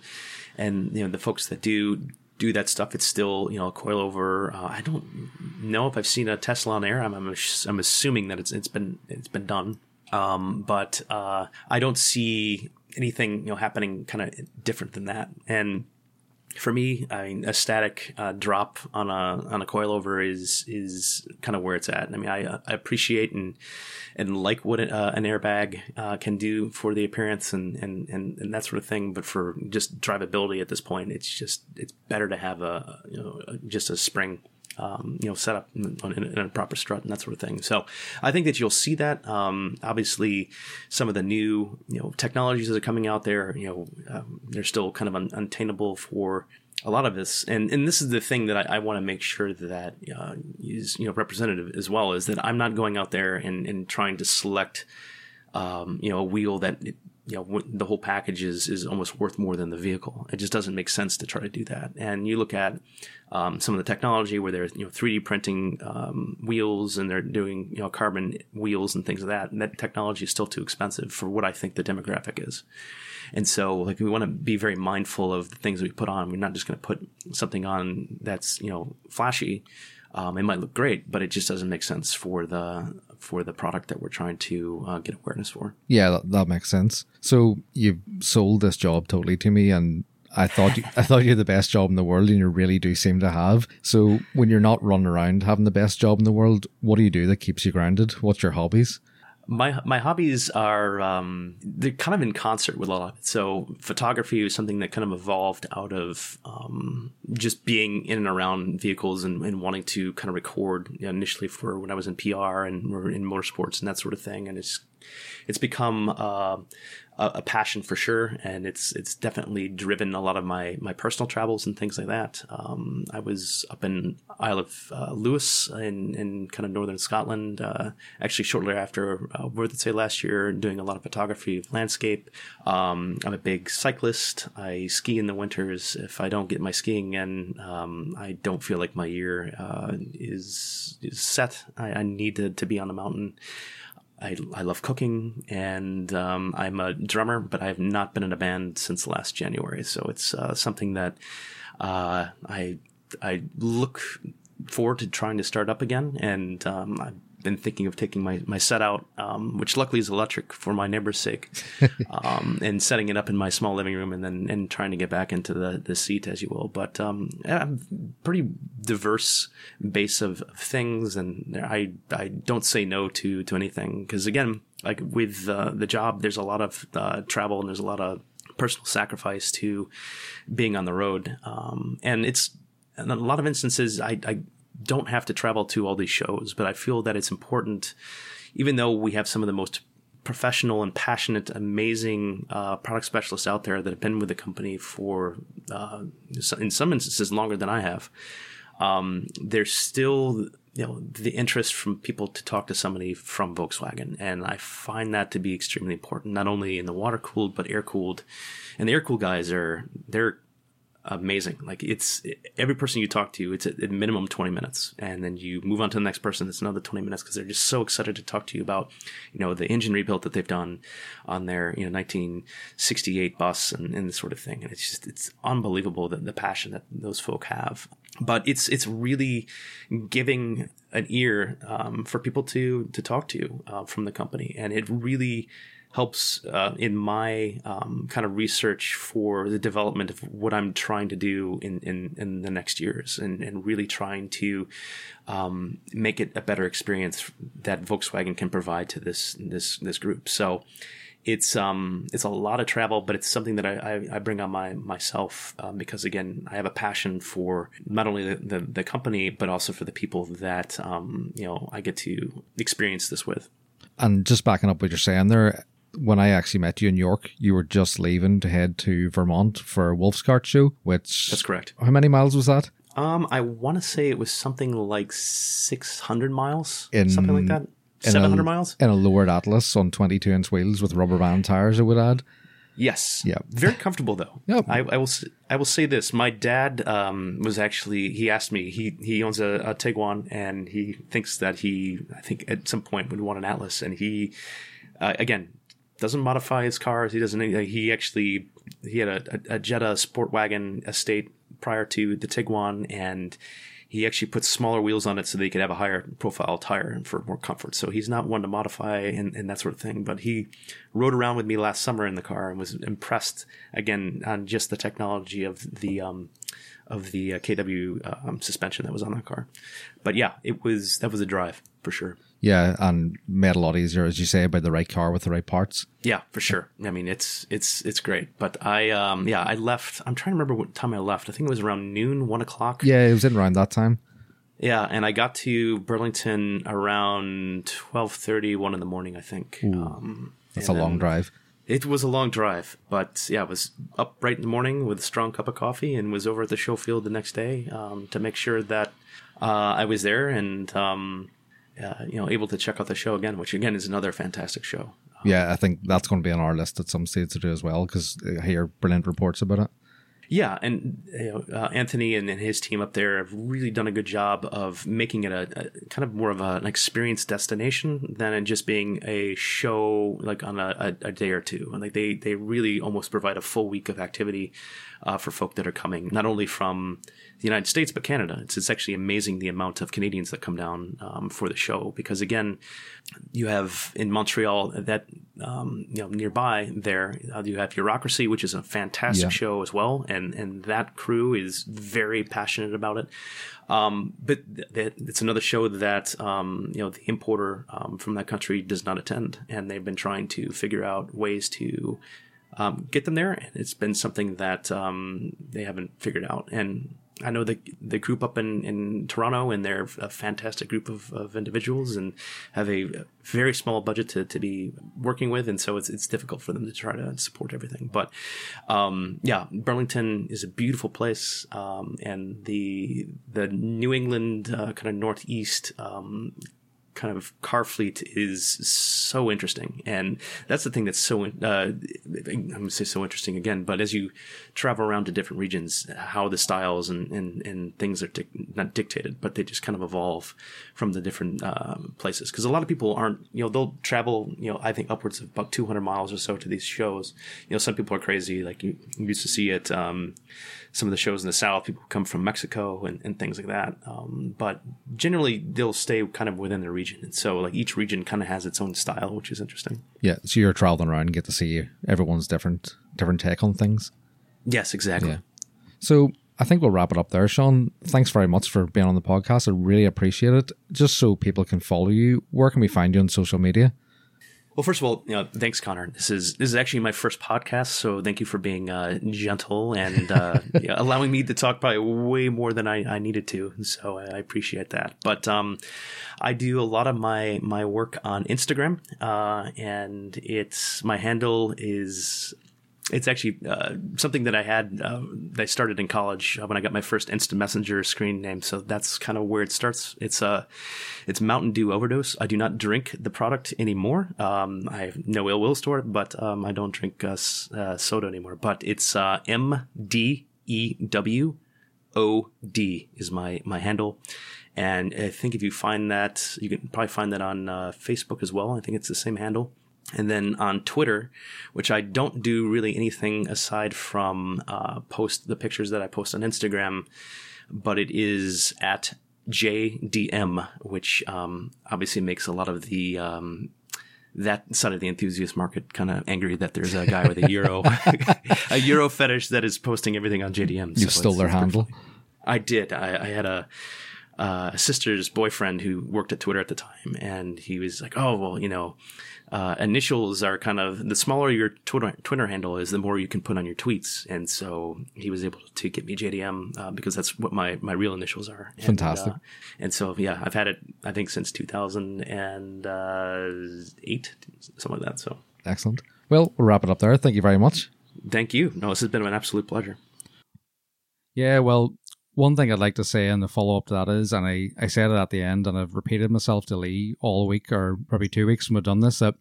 and you know the folks that do do that stuff. It's still you know a coilover. Uh, I don't know if I've seen a Tesla on air. I'm I'm, I'm assuming that it's it's been it's been done. Um, but uh, I don't see anything you know happening kind of different than that. And for me, I mean, a static uh, drop on a on a coilover is is kind of where it's at. I mean, I, I appreciate and and like what uh, an airbag uh, can do for the appearance and, and, and, and that sort of thing. But for just drivability at this point, it's just it's better to have a you know just a spring um, you know, set up in, in, a proper strut and that sort of thing. So I think that you'll see that. Um, obviously, some of the new you know technologies that are coming out there, you know, um, they're still kind of un- untainable for a lot of this. And and this is the thing that I, I want to make sure that uh, is you know representative as well is that I'm not going out there and, and trying to select um, you know a wheel that you know the whole package is is almost worth more than the vehicle. It just doesn't make sense to try to do that. And you look at um, some of the technology where they're you know 3D printing um, wheels and they're doing you know carbon wheels and things like that. And that technology is still too expensive for what I think the demographic is. And so like we want to be very mindful of the things we put on. We're not just going to put something on that's you know flashy. Um, it might look great, but it just doesn't make sense for the for the product that we're trying to uh, get awareness for. Yeah, that, that makes sense. So you've sold this job totally to me, and I thought you, I thought you had the best job in the world, and you really do seem to have. So when you're not running around having the best job in the world, what do you do that keeps you grounded? What's your hobbies? My my hobbies are um, they're kind of in concert with a lot of it. So photography is something that kind of evolved out of um, just being in and around vehicles and, and wanting to kind of record you know, initially for when I was in PR and in motorsports and that sort of thing. And it's it's become uh, a, a, passion for sure, and it's it's definitely driven a lot of my my personal travels and things like that. Um, I was up in Isle of uh, Lewis in in kind of northern Scotland, uh, actually shortly after uh, I'd say last year, doing a lot of photography of landscape. Um, I'm a big cyclist. I ski in the winters. If I don't get my skiing in, um, I don't feel like my year uh, is is set. I, I need to, to be on the mountain. I, I love cooking and um, I'm a drummer, but I have not been in a band since last January. So it's uh, something that uh, I I look forward to trying to start up again. And um, been thinking of taking my, my set out, um, which luckily is electric for my neighbor's sake, [LAUGHS] um, and setting it up in my small living room and then and trying to get back into the, the seat, as you will. But um, pretty diverse base of, of, things, and I I don't say no to to anything because again, like with uh, the job, there's a lot of uh, travel and there's a lot of personal sacrifice to being on the road, um, and it's in a lot of instances I, I don't have to travel to all these shows, but I feel that it's important, even though we have some of the most professional and passionate, amazing uh, product specialists out there that have been with the company for, uh, in some instances, longer than I have. Um, there's still you know the interest from people to talk to somebody from Volkswagen, and I find that to be extremely important. Not only in the water cooled, but air cooled, and the air cooled guys are they're amazing. Like it's every person you talk to, it's at minimum 20 minutes. And then you move on to the next person. It's another 20 minutes because they're just so excited to talk to you about, you know, the engine rebuild that they've done on their, you know, 1968 bus and, and this sort of thing. And it's just, it's unbelievable that the passion that those folk have. But it's, it's really giving an ear, um, for people to, to talk to, uh, from the company. And it really, helps uh, in my um, kind of research for the development of what I'm trying to do in, in, in the next years and, and really trying to um, make it a better experience that Volkswagen can provide to this this this group. So it's um it's a lot of travel, but it's something that I, I, I bring on my myself um, because again I have a passion for not only the, the, the company but also for the people that um you know I get to experience this with. And just backing up what you're saying there, when I actually met you in York, you were just leaving to head to Vermont for a Wolf's Cart show, which That's correct. How many miles was that? Um, I want to say it was something like 600 miles, In- something like that. in 700 a- miles? In a lowered Atlas on 22 inch wheels with rubber band tires, I would add. Yes. Yeah. Very comfortable though. [LAUGHS] Yep. I, I will. I will say this. My dad um, was actually. He asked me. He he owns a, a Tiguan, and he thinks that he. I think at some point would want an Atlas, and he, uh, again, doesn't modify his cars. He doesn't. He actually he had a, a, Jetta sport wagon estate prior to the Tiguan, and he actually put smaller wheels on it so he could have a higher profile tire for more comfort. So he's not one to modify and, and that sort of thing. But he rode around with me last summer in the car and was impressed again on just the technology of the um, of the uh, KW um, suspension that was on that car. But yeah, it was that was a drive for sure. Yeah, and made a lot easier, as you say, by the right car with the right parts. Yeah, for sure. I mean, it's it's it's great. But I um yeah, I left. I'm trying to remember what time I left. I think it was around noon, one o'clock. Yeah, it was in around that time. Yeah, and I got to Burlington around 12:30, 1 in the morning, I think. Um, That's a long drive. It was a long drive, but yeah, I was up bright in the morning with a strong cup of coffee and was over at the show field the next day um, to make sure that uh, I was there and um, uh, you know able to check out the show again, which again is another fantastic show. Yeah, I think that's going to be on our list at some stage to do as well because I hear brilliant reports about it. Yeah, and you know, uh, Anthony and, and his team up there have really done a good job of making it a, a kind of more of a, an experience destination than it just being a show like on a, a, a day or two. And like they they really almost provide a full week of activity uh, for folk that are coming not only from the United States but Canada. It's it's actually amazing the amount of Canadians that come down um, for the show because again, you have in Montreal that um, you know nearby there uh, you have Bureaucracy, which is a fantastic Yeah. show as well, and and that crew is very passionate about it. Um, but th- th- it's another show that um, you know the importer um, from that country does not attend, and they've been trying to figure out ways to um, get them there, it's been something that um, they haven't figured out. And I know the the group up in, in Toronto, and they're a fantastic group of, of individuals, and have a very small budget to, to be working with, and so it's it's difficult for them to try to support everything. But um, yeah, Burlington is a beautiful place, um, and the the New England uh, kind of northeast. Um, kind of car fleet is so interesting. And that's the thing that's so uh, i'm going to say so interesting again but as you travel around to different regions how the styles and, and, and things are dic- not dictated but they just kind of evolve from the different uh, places. Because a lot of people aren't you know they'll travel you know i think upwards of about 200 miles or so to these shows. You know some people are crazy like you, you used to see it um, some of the shows in the south people come from mexico and, and things like that um, but generally they'll stay kind of within the region and so like each region kind of has its own style which is interesting Yeah, so you're traveling around and get to see everyone's different different take on things. yes exactly Yeah. So I think we'll wrap it up there, Sean. Thanks very much for being on the podcast. I really appreciate it. Just so people can follow you, where can we find you on social media? Well, first of all, you know, thanks, Connor. This is this is actually my first podcast, so thank you for being uh, gentle and uh, [LAUGHS] yeah, allowing me to talk probably way more than I, I needed to. So I appreciate that. But um, I do a lot of my my work on Instagram, uh, and it's my handle is it's actually uh, something that I had uh, that I started in college uh, when I got my first Instant Messenger screen name. So that's kind of where it starts. It's uh, it's Mountain Dew Overdose. I do not drink the product anymore. Um, I have no ill will toward it, but um, I don't drink uh, uh, soda anymore. But it's M D E W O D is my my handle. And I think if you find that, you can probably find that on Facebook as well. I think it's the same handle. And then on Twitter, which I don't do really anything aside from uh, post the pictures that I post on Instagram, but it is at JDM, which um, obviously makes a lot of the um, that side of the enthusiast market kind of angry that there's a guy with a euro [LAUGHS] a euro fetish that is posting everything on JDM. You stole their handle. I did. I, I had a uh, a sister's boyfriend who worked at Twitter at the time, and he was like, "Oh, well, you know, uh, initials are kind of the smaller your Twitter Twitter handle is, the more you can put on your tweets." And so he was able to get me JDM uh, because that's what my my real initials are. And, Fantastic. uh, and so yeah, I've had it I think since 2008, something like that. So Excellent. Well, we'll wrap it up there. Thank you very much. thank you. No, this has been an absolute pleasure. Yeah, well, one thing I'd like to say in the follow up to that is, and I, I said it at the end, and I've repeated myself to Lee all week or probably two weeks when we've done this, that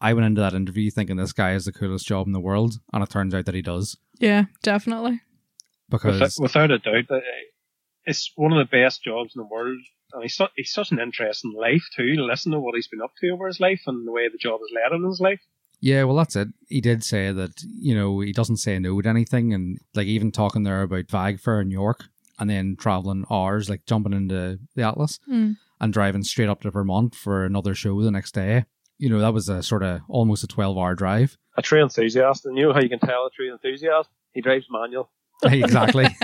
I went into that interview thinking this guy is the coolest job in the world, and it turns out that he does. Yeah, definitely. Because Without, without a doubt, uh, it's one of the best jobs in the world. And he's, su- he's such an interesting life too. To listen to what he's been up to over his life and the way the job has led him in his life. Yeah, well, that's it. He did say that, you know, he doesn't say no to anything. And like even talking there about Vag Fair in York and then traveling hours, like jumping into the Atlas Mm. and driving straight up to Vermont for another show the next day. You know, that was a sort of almost a 12 hour drive. A true enthusiast, and you know how you can tell a true enthusiast? He drives manual. [LAUGHS] exactly. [LAUGHS]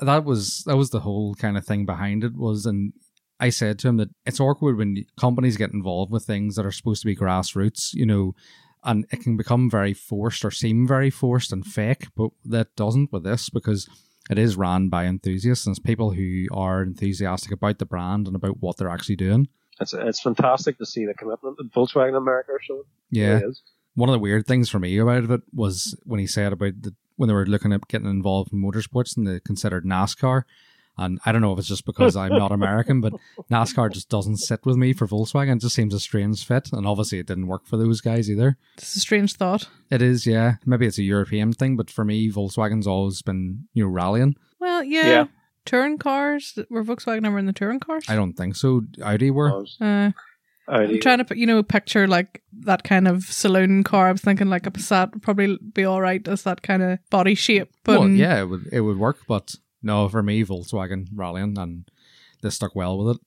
That was that was the whole kind of thing behind it was and I said to him that it's awkward when companies get involved with things that are supposed to be grassroots, you know, and it can become very forced or seem very forced and fake, but that doesn't with this because it is ran by enthusiasts and it's people who are enthusiastic about the brand and about what they're actually doing. It's it's fantastic to see the commitment that Volkswagen America are showing. Yeah. One of the weird things for me about it was when he said about the when they were looking at getting involved in motorsports and they considered NASCAR. And I don't know if it's just because I'm not American, but [LAUGHS] NASCAR just doesn't sit with me for Volkswagen. It just seems a strange fit. And obviously it didn't work for those guys either. It's a strange thought. It is, yeah. Maybe it's a European thing, but for me, Volkswagen's always been, you know, rallying. Well, yeah. Yeah. Touring cars were Volkswagen ever in the touring cars? I don't think so. Audi were. Uh, Audi- I'm trying to, put- you know, picture like that kind of saloon car. I was thinking like a Passat would probably be all right as that kind of body shape. But well, yeah, it would, it would work, but no, for me, Volkswagen rallying, and they stuck well with it.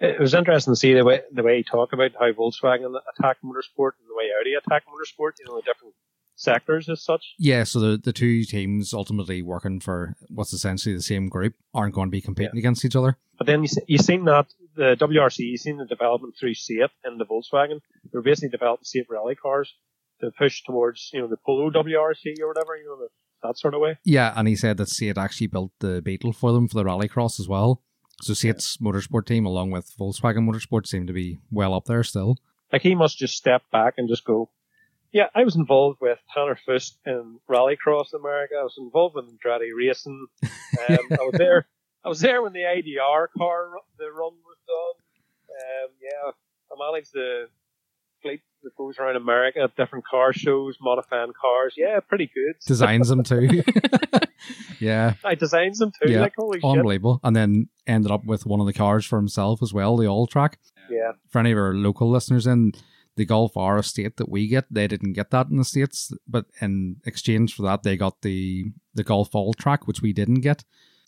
it was interesting to see the way the way he talked about how Volkswagen attacked motorsport and the way Audi attacked motorsport. You know, the different sectors as such. Yeah, so the, the two teams ultimately working for what's essentially the same group aren't going to be competing against each other. But then you see, you seen that the WRC, you seen the development through Seat and the Volkswagen. They're basically developing Seat rally cars to push towards you know the Polo WRC or whatever. You know the, that sort of way. Yeah, and he said that Seat actually built the Beetle for them for the rallycross as well. So Seat's motorsport team, along with Volkswagen Motorsport, seem to be well up there still. Like he must just step back and just go. Yeah, I was involved with Tanner Foust in Rallycross America. I was involved with Andretti Racing. Um, I was there. [LAUGHS] I was there when the IDR car the run was done. Um, yeah, I managed the fleet that goes around America at different car shows, modifying cars. Yeah, pretty good. [LAUGHS] Designs them too. [LAUGHS] yeah, I designs them too. Yeah, Like holy shit. unbelievable. And then ended up with one of the cars for himself as well, the all track. Yeah, For any of our local listeners in the Golf R estate that we get, they didn't get that in the States, but in exchange for that, they got the the Golf All track, which we didn't get.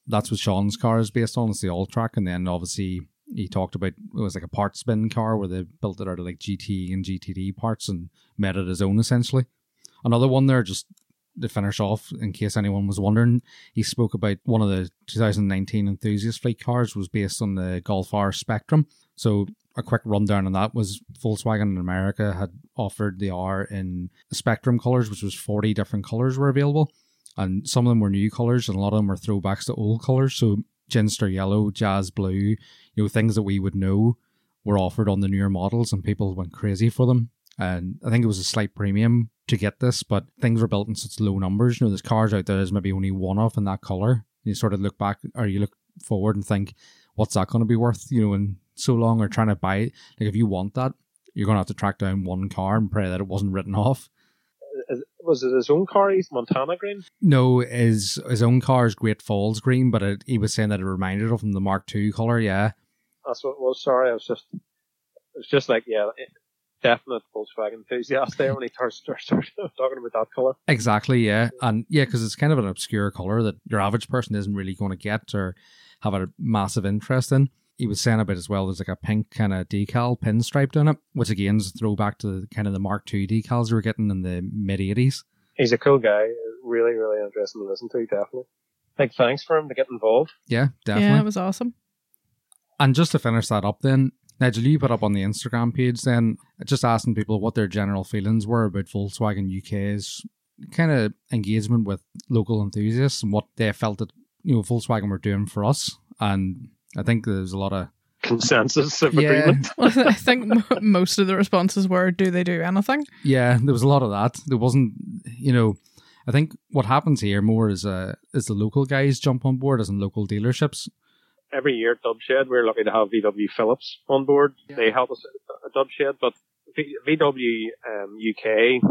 That's what Sean's car is based on. It's the all track, and then obviously he talked about it was like a part spin car where they built it out of like GT and GTD parts and made it his own essentially. Another one there, just to finish off, in case anyone was wondering, he spoke about one of the 2019 enthusiast fleet cars was based on the Golf R Spectrum. So a quick rundown on that was Volkswagen in America had offered the R in Spectrum colors, which was 40 different colors were available. And some of them were new colors, and a lot of them were throwbacks to old colors. So Ginster Yellow, Jazz Blue, you know, things that we would know were offered on the newer models, and people went crazy for them. And I think it was a slight premium to get this, but things were built in such low numbers. You know, there's cars out there, there's maybe only one of in that color. You sort of look back, or you look forward and think, what's that going to be worth, you know, in so long, or trying to buy it. Like, if you want that, you're going to have to track down one car and pray that it wasn't written [LAUGHS] off. Is- Was it his own car? He's Montana Green. No, his his own car is Great Falls green, but it, he was saying that it reminded him of the Mark II color. Yeah, That's what it was. Sorry, I was just. It's just like yeah, it- definite Volkswagen enthusiast there when he starts [LAUGHS] started talking about that color. exactly. Yeah, and yeah, because it's kind of an obscure color that your average person isn't really going to get or have a massive interest in. He was saying about as well. There's like a pink kind of decal pinstriped on it, which again is a throwback to the, kind of the Mark II decals we were getting in the mid '80s. He's a cool guy. Really, really interesting to listen to. Definitely. Big thanks for him to get involved. Yeah, definitely. Yeah, it was awesome. And just to finish that up, then Nigel, you put up on the Instagram page, then just asking people what their general feelings were about Volkswagen UK's kind of engagement with local enthusiasts and what they felt that you know Volkswagen were doing for us. And I think there's a lot of Consensus of yeah, agreement. [LAUGHS] I think most of the responses were, "Do they do anything?" yeah, there was a lot of that. There wasn't, you know. I think what happens here more is uh is the local guys jump on board as in local dealerships. Every year at Dubshed, we're lucky to have VW Phillips on board. They help us at Dubshed, but v- VW um, UK,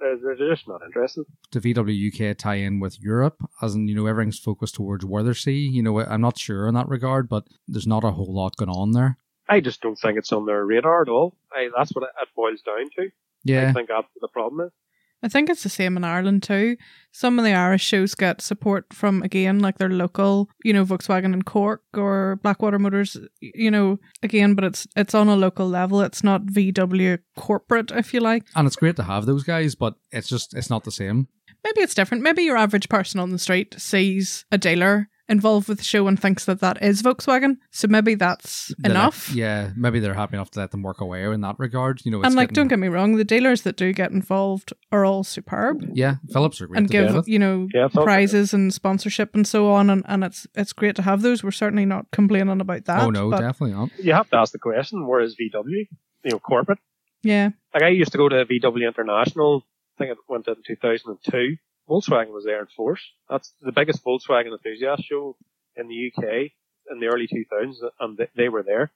they're, they're just not interested. the VW UK tie in with Europe, as in, you know, everything's focused towards Wörthersee. You know, I'm not sure in that regard, but there's not a whole lot going on there. I just don't think it's on their radar at all. I, that's what it, it boils down to. Yeah. I think that's what the problem is. I think it's the same in Ireland too. Some of the Irish shows get support from again like their local, you know, Volkswagen in Cork or Blackwater Motors, you know, again, but it's it's on a local level. It's not VW corporate, if you like. and it's great to have those guys, but it's just, it's not the same. Maybe it's different. Maybe your average person on the street sees a dealer involved with the show and thinks that that is Volkswagen. So maybe that's They let- enough. yeah, maybe they're happy enough to let them work away in that regard. You know, it's and like, getting- don't get me wrong, the dealers that do get involved are all superb yeah, Phillips are great and to give you know Yeah, prizes and sponsorship and so on, and, and it's it's great to have those. We're certainly not complaining about that. Oh no, but definitely not. You have to ask the question, where is VW? You know, corporate. yeah, Like I used to go to VW International. I think it went in 2002. Volkswagen was there in force. That's the biggest Volkswagen enthusiast show in the UK in the early 2000s, and they, were there.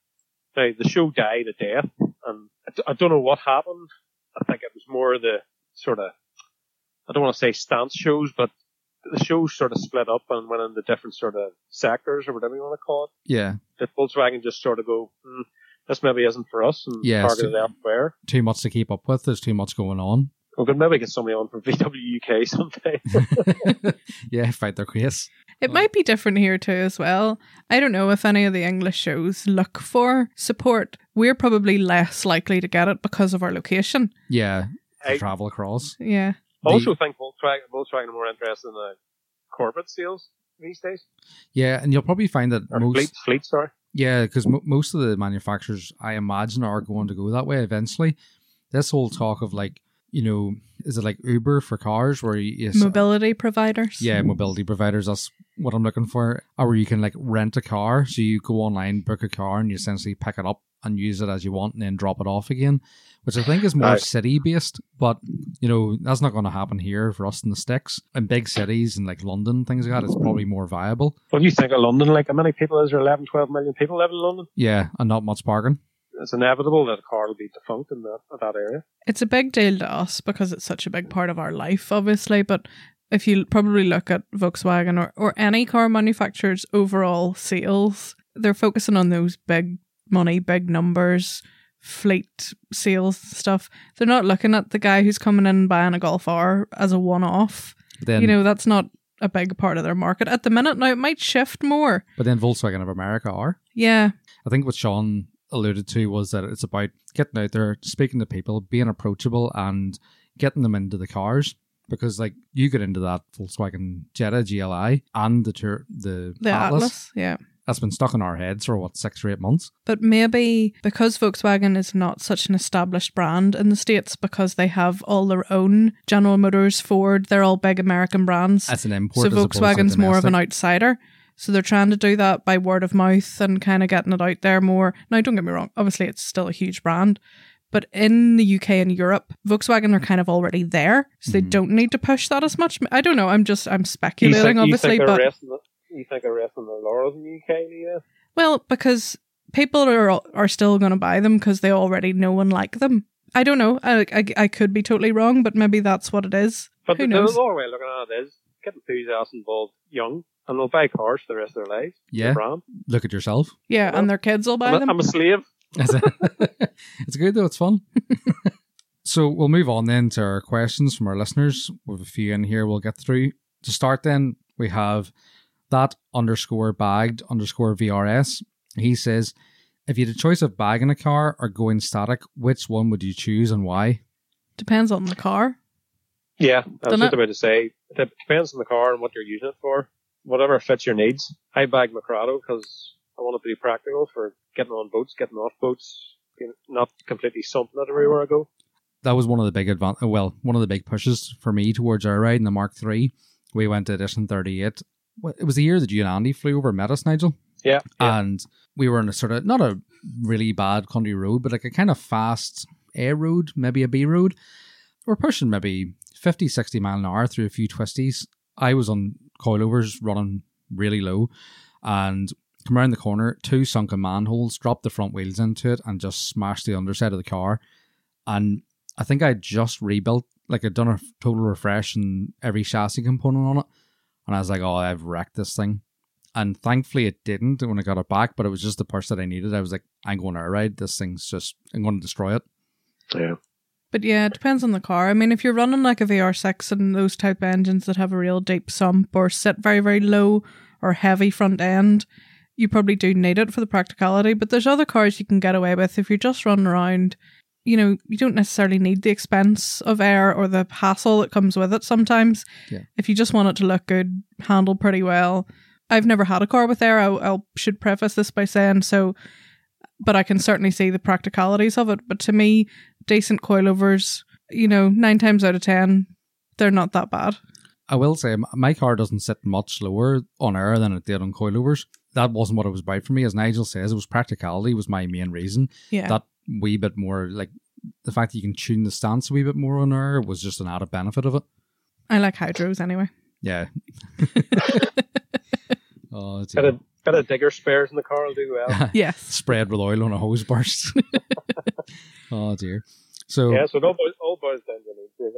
Now the show died a death, and I don't know what happened. I think it was more the sort of I don't want to say stance shows, but the shows sort of split up and went into different sort of sectors or whatever you want to call it. Yeah, Did Volkswagen just sort of go, hmm, this maybe isn't for us and Yeah, target it elsewhere? too much to keep up with. There's too much going on. We could maybe get somebody on from [LAUGHS] VW UK someday. [LAUGHS] yeah, fight their case. it might be different here too as well. I don't know if any of the English shows look for support. We're probably less likely to get it because of our location. Yeah, to I travel across. Yeah, also think Volkswagen, Volkswagen are more interested in the corporate sales these days. Yeah, and you'll probably find that Or most fleet, fleet, sorry. Yeah, because mo most of the manufacturers, I imagine, are going to go that way eventually. This whole talk of like, you know, is it like Uber for cars where you, you uh, mobility providers. yeah, mobility providers. That's what I'm looking for. Or where you can like rent a car, so you go online, book a car, and you essentially pick it up and use it as you want, and then drop it off again. Which I think is more Right. city based, but you know that's not going to happen here for us in the sticks. In big cities and like London, things like that, it's probably more viable. When you think of London, like how many people is there? 11, 12 million people live in London. Yeah, and not much parking. It's inevitable that a car will be defunct in that, that area. it's a big deal to us because it's such a big part of our life, obviously. But if you probably look at Volkswagen or, or any car manufacturer's overall sales, they're focusing on those big money, big numbers, fleet sales stuff. They're not looking at the guy who's coming in buying a Golf R as a one off. You know, that's not a big part of their market at the minute. Now, it might shift more. but then Volkswagen of America are. Yeah. I think what Sean alluded to was that it's about getting out there, speaking to people, being approachable, and getting them into the cars. Because like you get into that Volkswagen Jetta GLI and the tour, the, The Atlas, Atlas. Yeah. That's been stuck in our heads for what six or eight months. But maybe because Volkswagen is not such an established brand in the States because they have all their own General Motors, Ford, they're all big American brands. That's an so import. to Volkswagen's more of an outsider. So they're trying to do that by word of mouth and kind of getting it out there more. Now, don't get me wrong, obviously it's still a huge brand. But in the UK and Europe, Volkswagen are kind of already there, so they Mhm. don't need to push that as much. I don't know. I'm just I'm You speculating, think, you obviously, think but the, you think they're resting their laurels in the UK, yeah? Well, because people are are still going to buy them because they already know and like them. I don't know. I, I, I could be totally wrong, but maybe that's what it is. But Who the, knows? the other way of looking at it is get enthusiasts involved young and they'll buy cars for the rest of their lives. Yeah. brand. Look at yourself. Yeah, Well, and their kids will buy I'm, a, them. I'm a slave. [LAUGHS] [LAUGHS] It's good though. It's fun. [LAUGHS] so we'll move on then to our questions from our listeners. We have a few in here. We'll get through. To start, then we have that underscore bagged underscore VRS. He says, if you had a choice of bagging a car or going static, which one would you choose and why? Depends on the car. Yeah, I was Doesn't just it? about to say, it depends on the car and what you're using it for. Whatever fits your needs. I bag my Corrado because I want it to be practical for getting on boats, getting off boats, being- not completely sumping it everywhere I go. that was one of the big advan- uh, well, one of the big pushes for me towards our ride in the Mark III. We went to edition 38. It was the year that you and Andy flew over and met us, Nigel. Yeah, yeah. And we were in a sort of, not a really bad country road, but like a kind of fast A road, maybe a B road. We're pushing maybe 50, 60 mile an hour through a few twisties. I was on coilovers running really low and come around the corner, two sunken manholes, dropped the front wheels into it and just smashed the underside of the car. And I think I just rebuilt, like I'd done a total refresh and every chassis component on it. And I was like, oh, I've wrecked this thing. And thankfully it didn't when I got it back, but it was just the parts that I needed. I was like, I'm going to ride. This thing's just, I'm going to destroy it. Yeah. But yeah, it depends on the car. I mean, if you're running like a VR6 and those type engines that have a real deep sump or sit very, very low or heavy front end, you probably do need it for the practicality. But there's other cars you can get away with if you're just running around. You know, you don't necessarily need the expense of air or the hassle that comes with it sometimes. Yeah. If you just want it to look good, handle pretty well. I've never had a car with air. I, I should preface this by saying so, but I can certainly see the practicalities of it. But to me, decent coilovers, you know, nine times out of ten, they're not that bad. I will say my car doesn't sit much lower on air than it did on coilovers. That wasn't what it was about for me. As Nigel says, it was practicality was my main reason. Yeah. That wee bit more, like the fact that you can tune the stance a wee bit more on air was just an added benefit of it. I like hydros anyway. Yeah. [LAUGHS] [LAUGHS] oh, Got a, got a digger spares in the car will do well. [LAUGHS] Yes. Spread with oil on a hose burst. [LAUGHS] oh dear. So yeah, so it all boils, all boils down to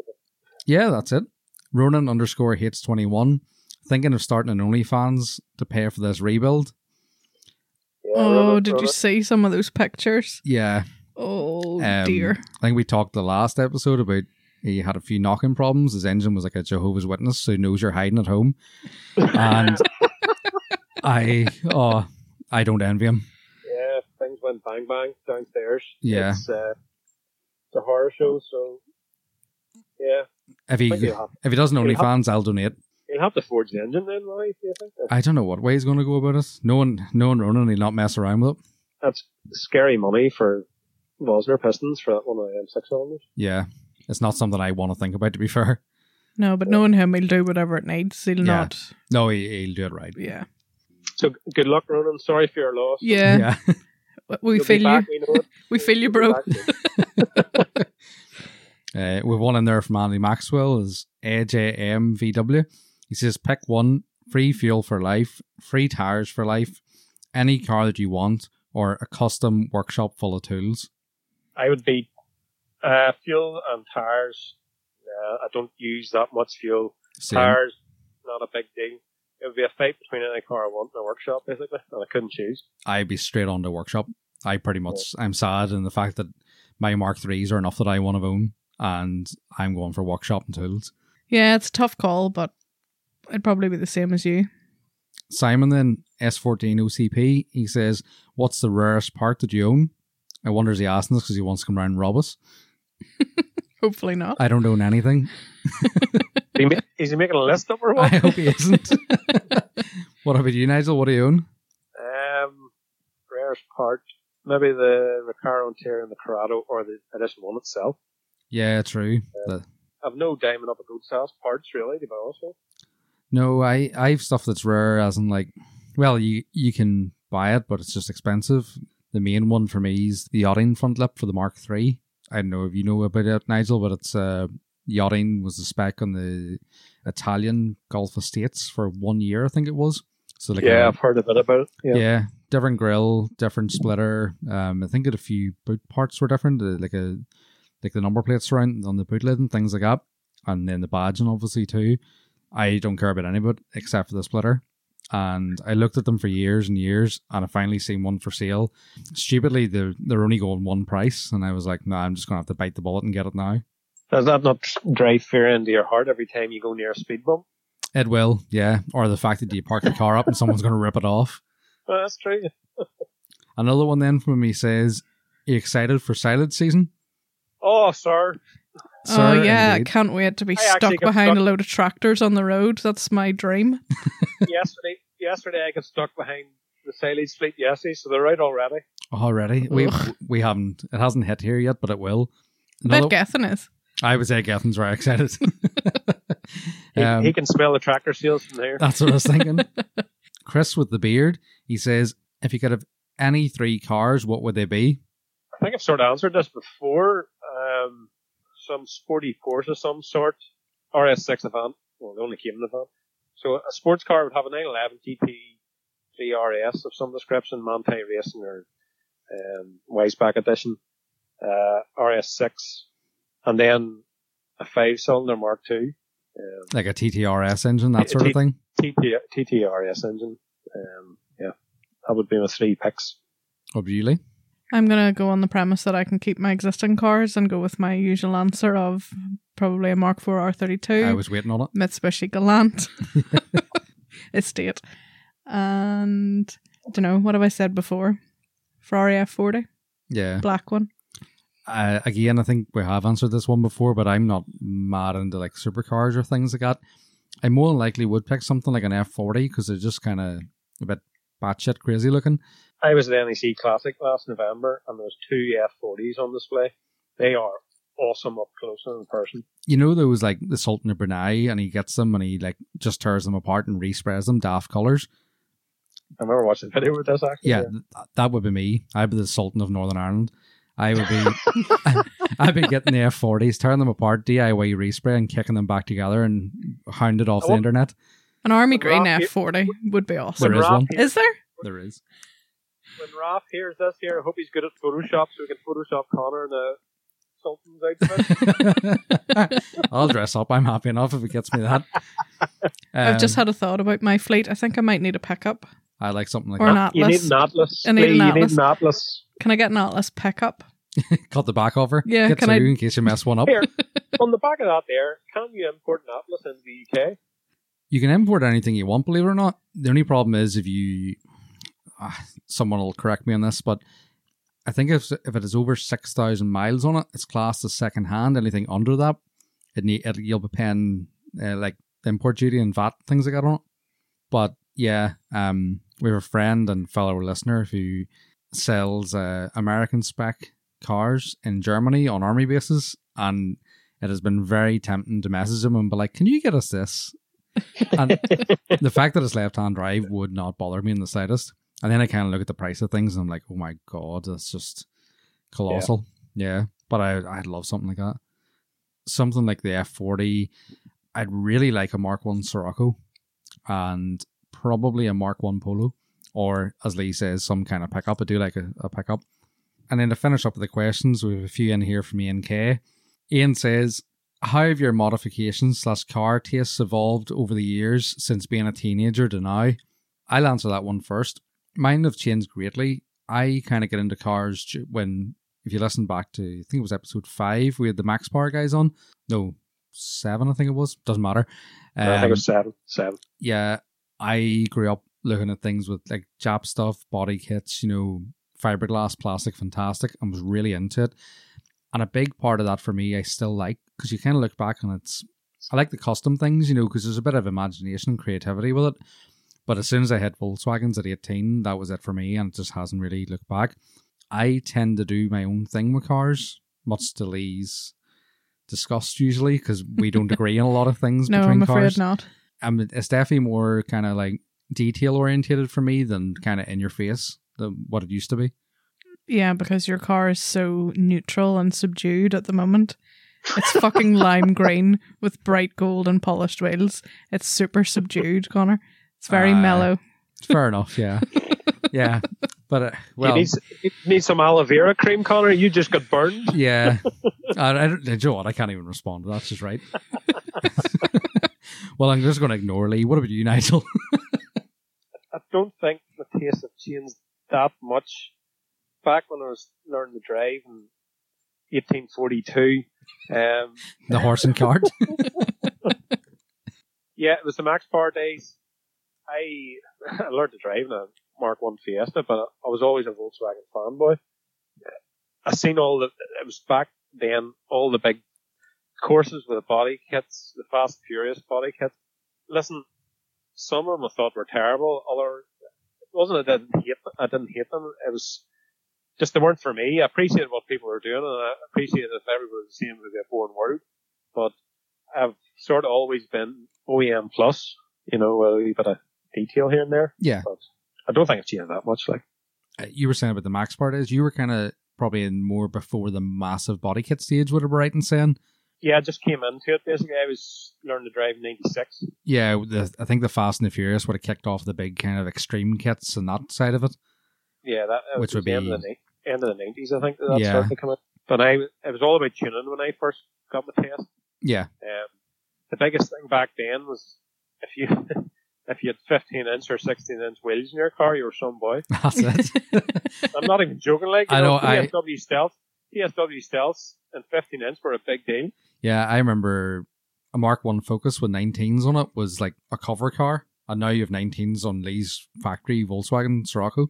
Yeah, that's it. Ronan underscore hates 21. Thinking of starting an OnlyFans to pay for this rebuild. Yeah, Oh, did run you see some of those pictures? Yeah. Oh um, dear. I think we talked the last episode about he had a few knocking problems. His engine was like a Jehovah's Witness, so he knows you're hiding at home. [LAUGHS] And I, oh, I don't envy him. Yeah, things went bang bang downstairs. Yeah. It's, uh, it's a horror show, so yeah. If he I think he'll have, if he doesn't he'll have- I'll donate. he'll have to forge the engine then, right? Do you think? I don't know what way he's going to go about it. No one, no one Ronan, he'll not mess around with it. That's scary money for Wössner Pistons for that one of the M6 cylinders. Yeah, it's not something I want to think about. To be fair, No, but knowing him, he'll do whatever it needs. He'll Yeah. not. no, he, he'll do it right. Yeah. So good luck, Ronan. Sorry for your loss. Yeah. yeah. [LAUGHS] We You'll feel you. back, we. [LAUGHS] We feel you, bro. [LAUGHS] Uh, we've one in there from Andy Maxwell is AJMVW. He says pick one, free fuel for life, free tires for life, any car that you want, or a custom workshop full of tools. I would be uh, fuel and tires. Uh, I don't use that much fuel. Same. Tires, not a big deal. It would be a fight between any car I want in a workshop, basically, and I couldn't choose. I'd be straight on to workshop. I pretty much I'm sad in the fact that my Mark threes are enough that I want to own, and I'm going for workshop and tools. Yeah, it's a tough call, but it'd probably be the same as you. Simon then S14 OCP. He says, "What's the rarest part that you own?" I wonder is he asking this because he wants to come around and rob us. [LAUGHS] Hopefully not. I don't own anything. [LAUGHS] Is he, ma- is he making a list up or what? I hope he isn't. [LAUGHS] what about you, Nigel? What do you own? first part. Maybe the Recaro Interior and the Corrado or the Edition 1 itself. Yeah, true. The- I've no diamond up a good sales parts really, to be honest with no, I I have stuff that's rare, as in like, well, you you can buy it, but it's just expensive. The main one for me is the yachting front lip for the Mark III. I don't know if you know about it, Nigel, but it's uh, yachting was the spec on the Italian Gulf Estates for one year, I think it was. So like yeah, a- I've heard a bit about it. yeah. Yeah. different grill, different splitter. Um, I think that a few boot parts were different, uh, like a like the number plates around on the boot lid and things like that, and then the badging obviously too. I don't care about any of it except for the splitter. And I looked at them for years and years, and I finally seen one for sale. Stupidly, they're they're only going one price, and I was like, "No, I'm just gonna have to bite the bullet and get it now." Does that not drive fear into your heart every time you go near a speed bump? It will, yeah. Or the fact that you park your car up and someone's gonna rip it off. Well, that's true. [LAUGHS] Another one then from me says, "Are you excited for silent season?" Oh, sir. oh Sir, yeah, I indeed. can't wait to be I stuck behind stuck- a load of tractors on the road. That's my dream. [LAUGHS] yesterday, yesterday I got stuck behind the silage fleet yesterday, so they're out already. Already, we Ugh. we haven't. It hasn't hit here yet, but it will. I bet Another- Gethin is. I would say Gethin's very excited. [LAUGHS] He, Um, he can smell the tractor seals from there. That's what I was thinking. [LAUGHS] Chris with the beard, he says, if you could have any three cars, what would they be? I think I've sort of answered this before. Um, some sporty Porsche of some sort. RS6 Avant. Well, they only came in the van. So a sports car would have a 911 GT3 RS of some description, Manthey Racing or um, Weissach edition, uh, RS6, and then a five cylinder Mark II. Um, Like a TTRS engine, that sort of thing? TTRS engine. Um, yeah, that would be my three picks. What would you, Lee? I'm gonna go on the premise that I can keep my existing cars and go with my usual answer of probably a Mark IV R32. I was waiting on it. Mitsubishi Galant [LAUGHS] estate. And I don't know, what have I said before? Ferrari F40, Yeah. black one. Uh, again, I think we have answered this one before, but I'm not mad into like supercars or things like that. I more than likely would pick something like an F40 because they're just kind of a bit batshit crazy looking. I was at NEC Classic last November, and there was two F40s on display. They are awesome up close and in person. You know, there was like the Sultan of Brunei, and he gets them and he like just tears them apart and resprays them daft colors. I remember watching a video with this actually. Yeah, th- that would be me. I'd be the Sultan of Northern Ireland. I would be, [LAUGHS] I'd be getting the F40s, tearing them apart, DIY respray, and kicking them back together and hounded off I the internet. An army But green Rob, F40 would be awesome. There is Ralph one. hears- Is there? There is. When Ralph hears this here, I hope he's good at Photoshop so we can Photoshop Connor in a Sultan's outfit. [LAUGHS] I'll dress up. I'm happy enough if it gets me that. I've just Um, had a thought about my fleet. I think I might need a pickup I like something like or an that. you need Atlas. an Atlas. I need Lee, an you need an Atlas. Can I get an Atlas pickup? [LAUGHS] Cut the back over. Yeah, Get can two I- in case you mess one up. Here, [LAUGHS] on the back of that there, can you import an Atlas into the UK? You can import anything you want, believe it or not. The only problem is if you, ah, someone will correct me on this, but I think if if it is over six thousand miles on it, it's classed as second hand. Anything under that, it need it, you'll be paying uh, like import duty and VAT things like that on it. But yeah, um, we have a friend and fellow listener who sells uh, American spec cars in Germany on army bases, and it has been very tempting to message him and be like, "Can you get us this?" and [LAUGHS] the fact that it's left hand drive would not bother me in the slightest. And then I kind of look at the price of things and I'm like, oh my god, that's just colossal. Yeah, but I I'd love something like that. Something like the F40. I'd really like a Mark One Scirocco, and probably a Mark One Polo, or as Lee says, some kind of pickup. I do like a, a pickup. And then to finish up with the questions, we have a few in here from Ian K. Ian says, how have your modifications slash car tastes evolved over the years since being a teenager to now? I'll answer that one first. Mine have changed greatly. I kind of get into cars when, if you listen back to, I think it was episode five, we had the Max Power guys on. No, seven, I think it was. Doesn't matter. I think it Um, was seven. Seven. yeah, I grew up looking at things with like Jap stuff, body kits, you know, fiberglass, plastic, fantastic, and was really into it. And a big part of that for me, I still like because you kind of look back and it's, I like the custom things, you know, because there's a bit of imagination and creativity with it. But as soon as I hit Volkswagens at 18, that was it for me, and it just hasn't really looked back. I tend to do my own thing with cars, much to Lee's disgust usually, because we don't [LAUGHS] agree on a lot of things No, I'm afraid not. Um, it's definitely more kind of like detail orientated for me than kind of in your face than what it used to be. Yeah, because your car is so neutral and subdued at the moment. It's fucking lime [LAUGHS] green with bright gold and polished wheels. It's super subdued, Connor. It's very Aye. mellow. Fair enough, yeah, [LAUGHS] yeah. But uh, well, you, need, you need some aloe vera cream, Connor. You just got burned. Yeah. [LAUGHS] I, I don't, you know what? I can't even respond. That's just right. Well, I'm just going to ignore Lee. What about you, [LAUGHS] Nigel? I don't think the taste have changed that much. Back when I was learning to drive in 1842, um, the horse and cart? [LAUGHS] yeah, it was the Max Power days. I, [LAUGHS] I learned to drive in a Mark One Fiesta, but I was always a Volkswagen fanboy. I seen all the. It was back then all the big courses with the body kits, the Fast Furious body kits. Listen, some of them I thought were terrible. Other it wasn't I didn't hate I didn't hate them. It was just they weren't for me. I appreciated what people were doing, and I appreciated if everybody was the same, it would be a boring world. But I've sort of always been OEM plus, you know, a wee bit of detail here and there. Yeah. But I don't think it's changed that much. Like, Uh, you were saying about the Max part is you were kind of probably in more before the massive body kit stage, be right in saying? Yeah, I just came into it basically. I was learning to drive in '96. Yeah, the, I think the Fast and the Furious would have kicked off the big kind of extreme kits and that side of it. Yeah, that, that Which would the end be- of the end of the nineties. I think that, Yeah. started to come in. But I, it was all about tuning when I first got my test. Yeah, Um, the biggest thing back then was if you [LAUGHS] if you had 15 inch or 16 inch wheels in your car, you were some boy. [LAUGHS] that's it. [LAUGHS] I'm not even joking. Like I know, know, I- PSW Stealth, PSW Stealths and 15 inch were a big deal. yeah, I remember a Mark 1 Focus with 19s on it was like a cover car. And now you have 19s on Lee's factory Volkswagen Scirocco.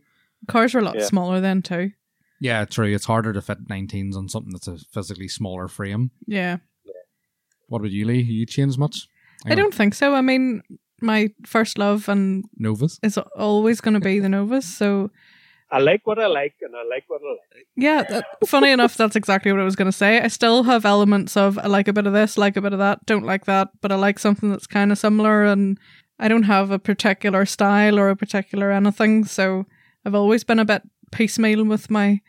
Cars were a lot Yeah. smaller then too. Yeah, true. It's harder to fit 19s on something that's a physically smaller frame. Yeah. What about you, Lee? You changed much? I don't think so. I mean, my first love and Novas? is always going to be the Novas. So I like what I like and I like what I like. yeah, that, funny enough, that's exactly what I was going to say. I still have elements of I like a bit of this, like a bit of that, don't like that, but I like something that's kind of similar. And I don't have a particular style or a particular anything. So I've always been a bit piecemeal with my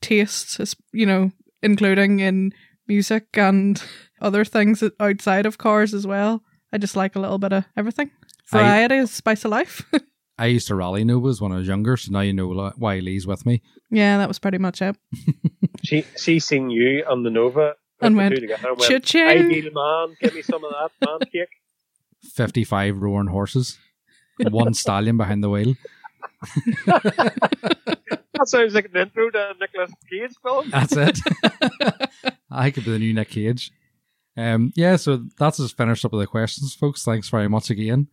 tastes, as- you know, including in music and other things outside of cars as well. I just like a little bit of everything. I- Variety is spice of life. [LAUGHS] I used to rally Novas when I was younger, so now you know why Lee's with me. yeah, that was pretty much it. [LAUGHS] She she seen you on the Nova And the went, two together and went, Cha-ching! ideal man, give me some of that man [LAUGHS] cake. 55 roaring horses, one [LAUGHS] stallion behind the wheel. That sounds like an intro to a Nicolas Cage film. That's it. I could be the new Nick Cage. Um, yeah, so that's just finished up with the questions, folks. Thanks very much again.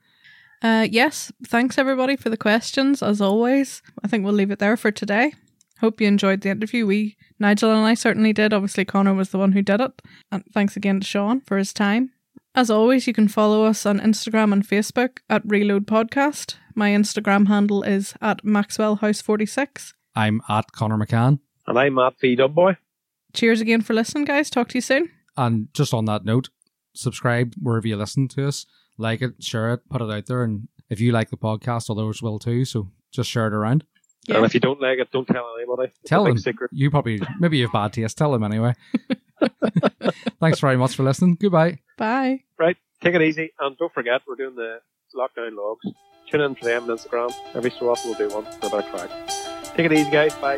Uh, yes, thanks everybody for the questions, as always. I think we'll leave it there for today. Hope you enjoyed the interview. We, Nigel and I certainly did. Obviously, Connor was the one who did it. And thanks again to Sean for his time. As always, you can follow us on Instagram and Facebook at Reload Podcast. My Instagram handle is at Maxwell House 46 I'm at Connor McCann. And I'm Matt V Dubboy. Cheers again for listening, guys. Talk to you soon. And just on that note, subscribe wherever you listen to us. Like it, share it, put it out there. And if you like the podcast, others will too. So just share it around. Yeah. And if you don't like it, don't tell anybody. It's Tell a them. secret. You probably, maybe you have bad taste. Tell them anyway. [LAUGHS] Thanks very much for listening. Goodbye. Bye. Right, take it easy, and don't forget we're doing the lockdown logs. Tune in for them on Instagram. Every so often we'll do one for about a bit of crack. Take it easy, guys. Bye.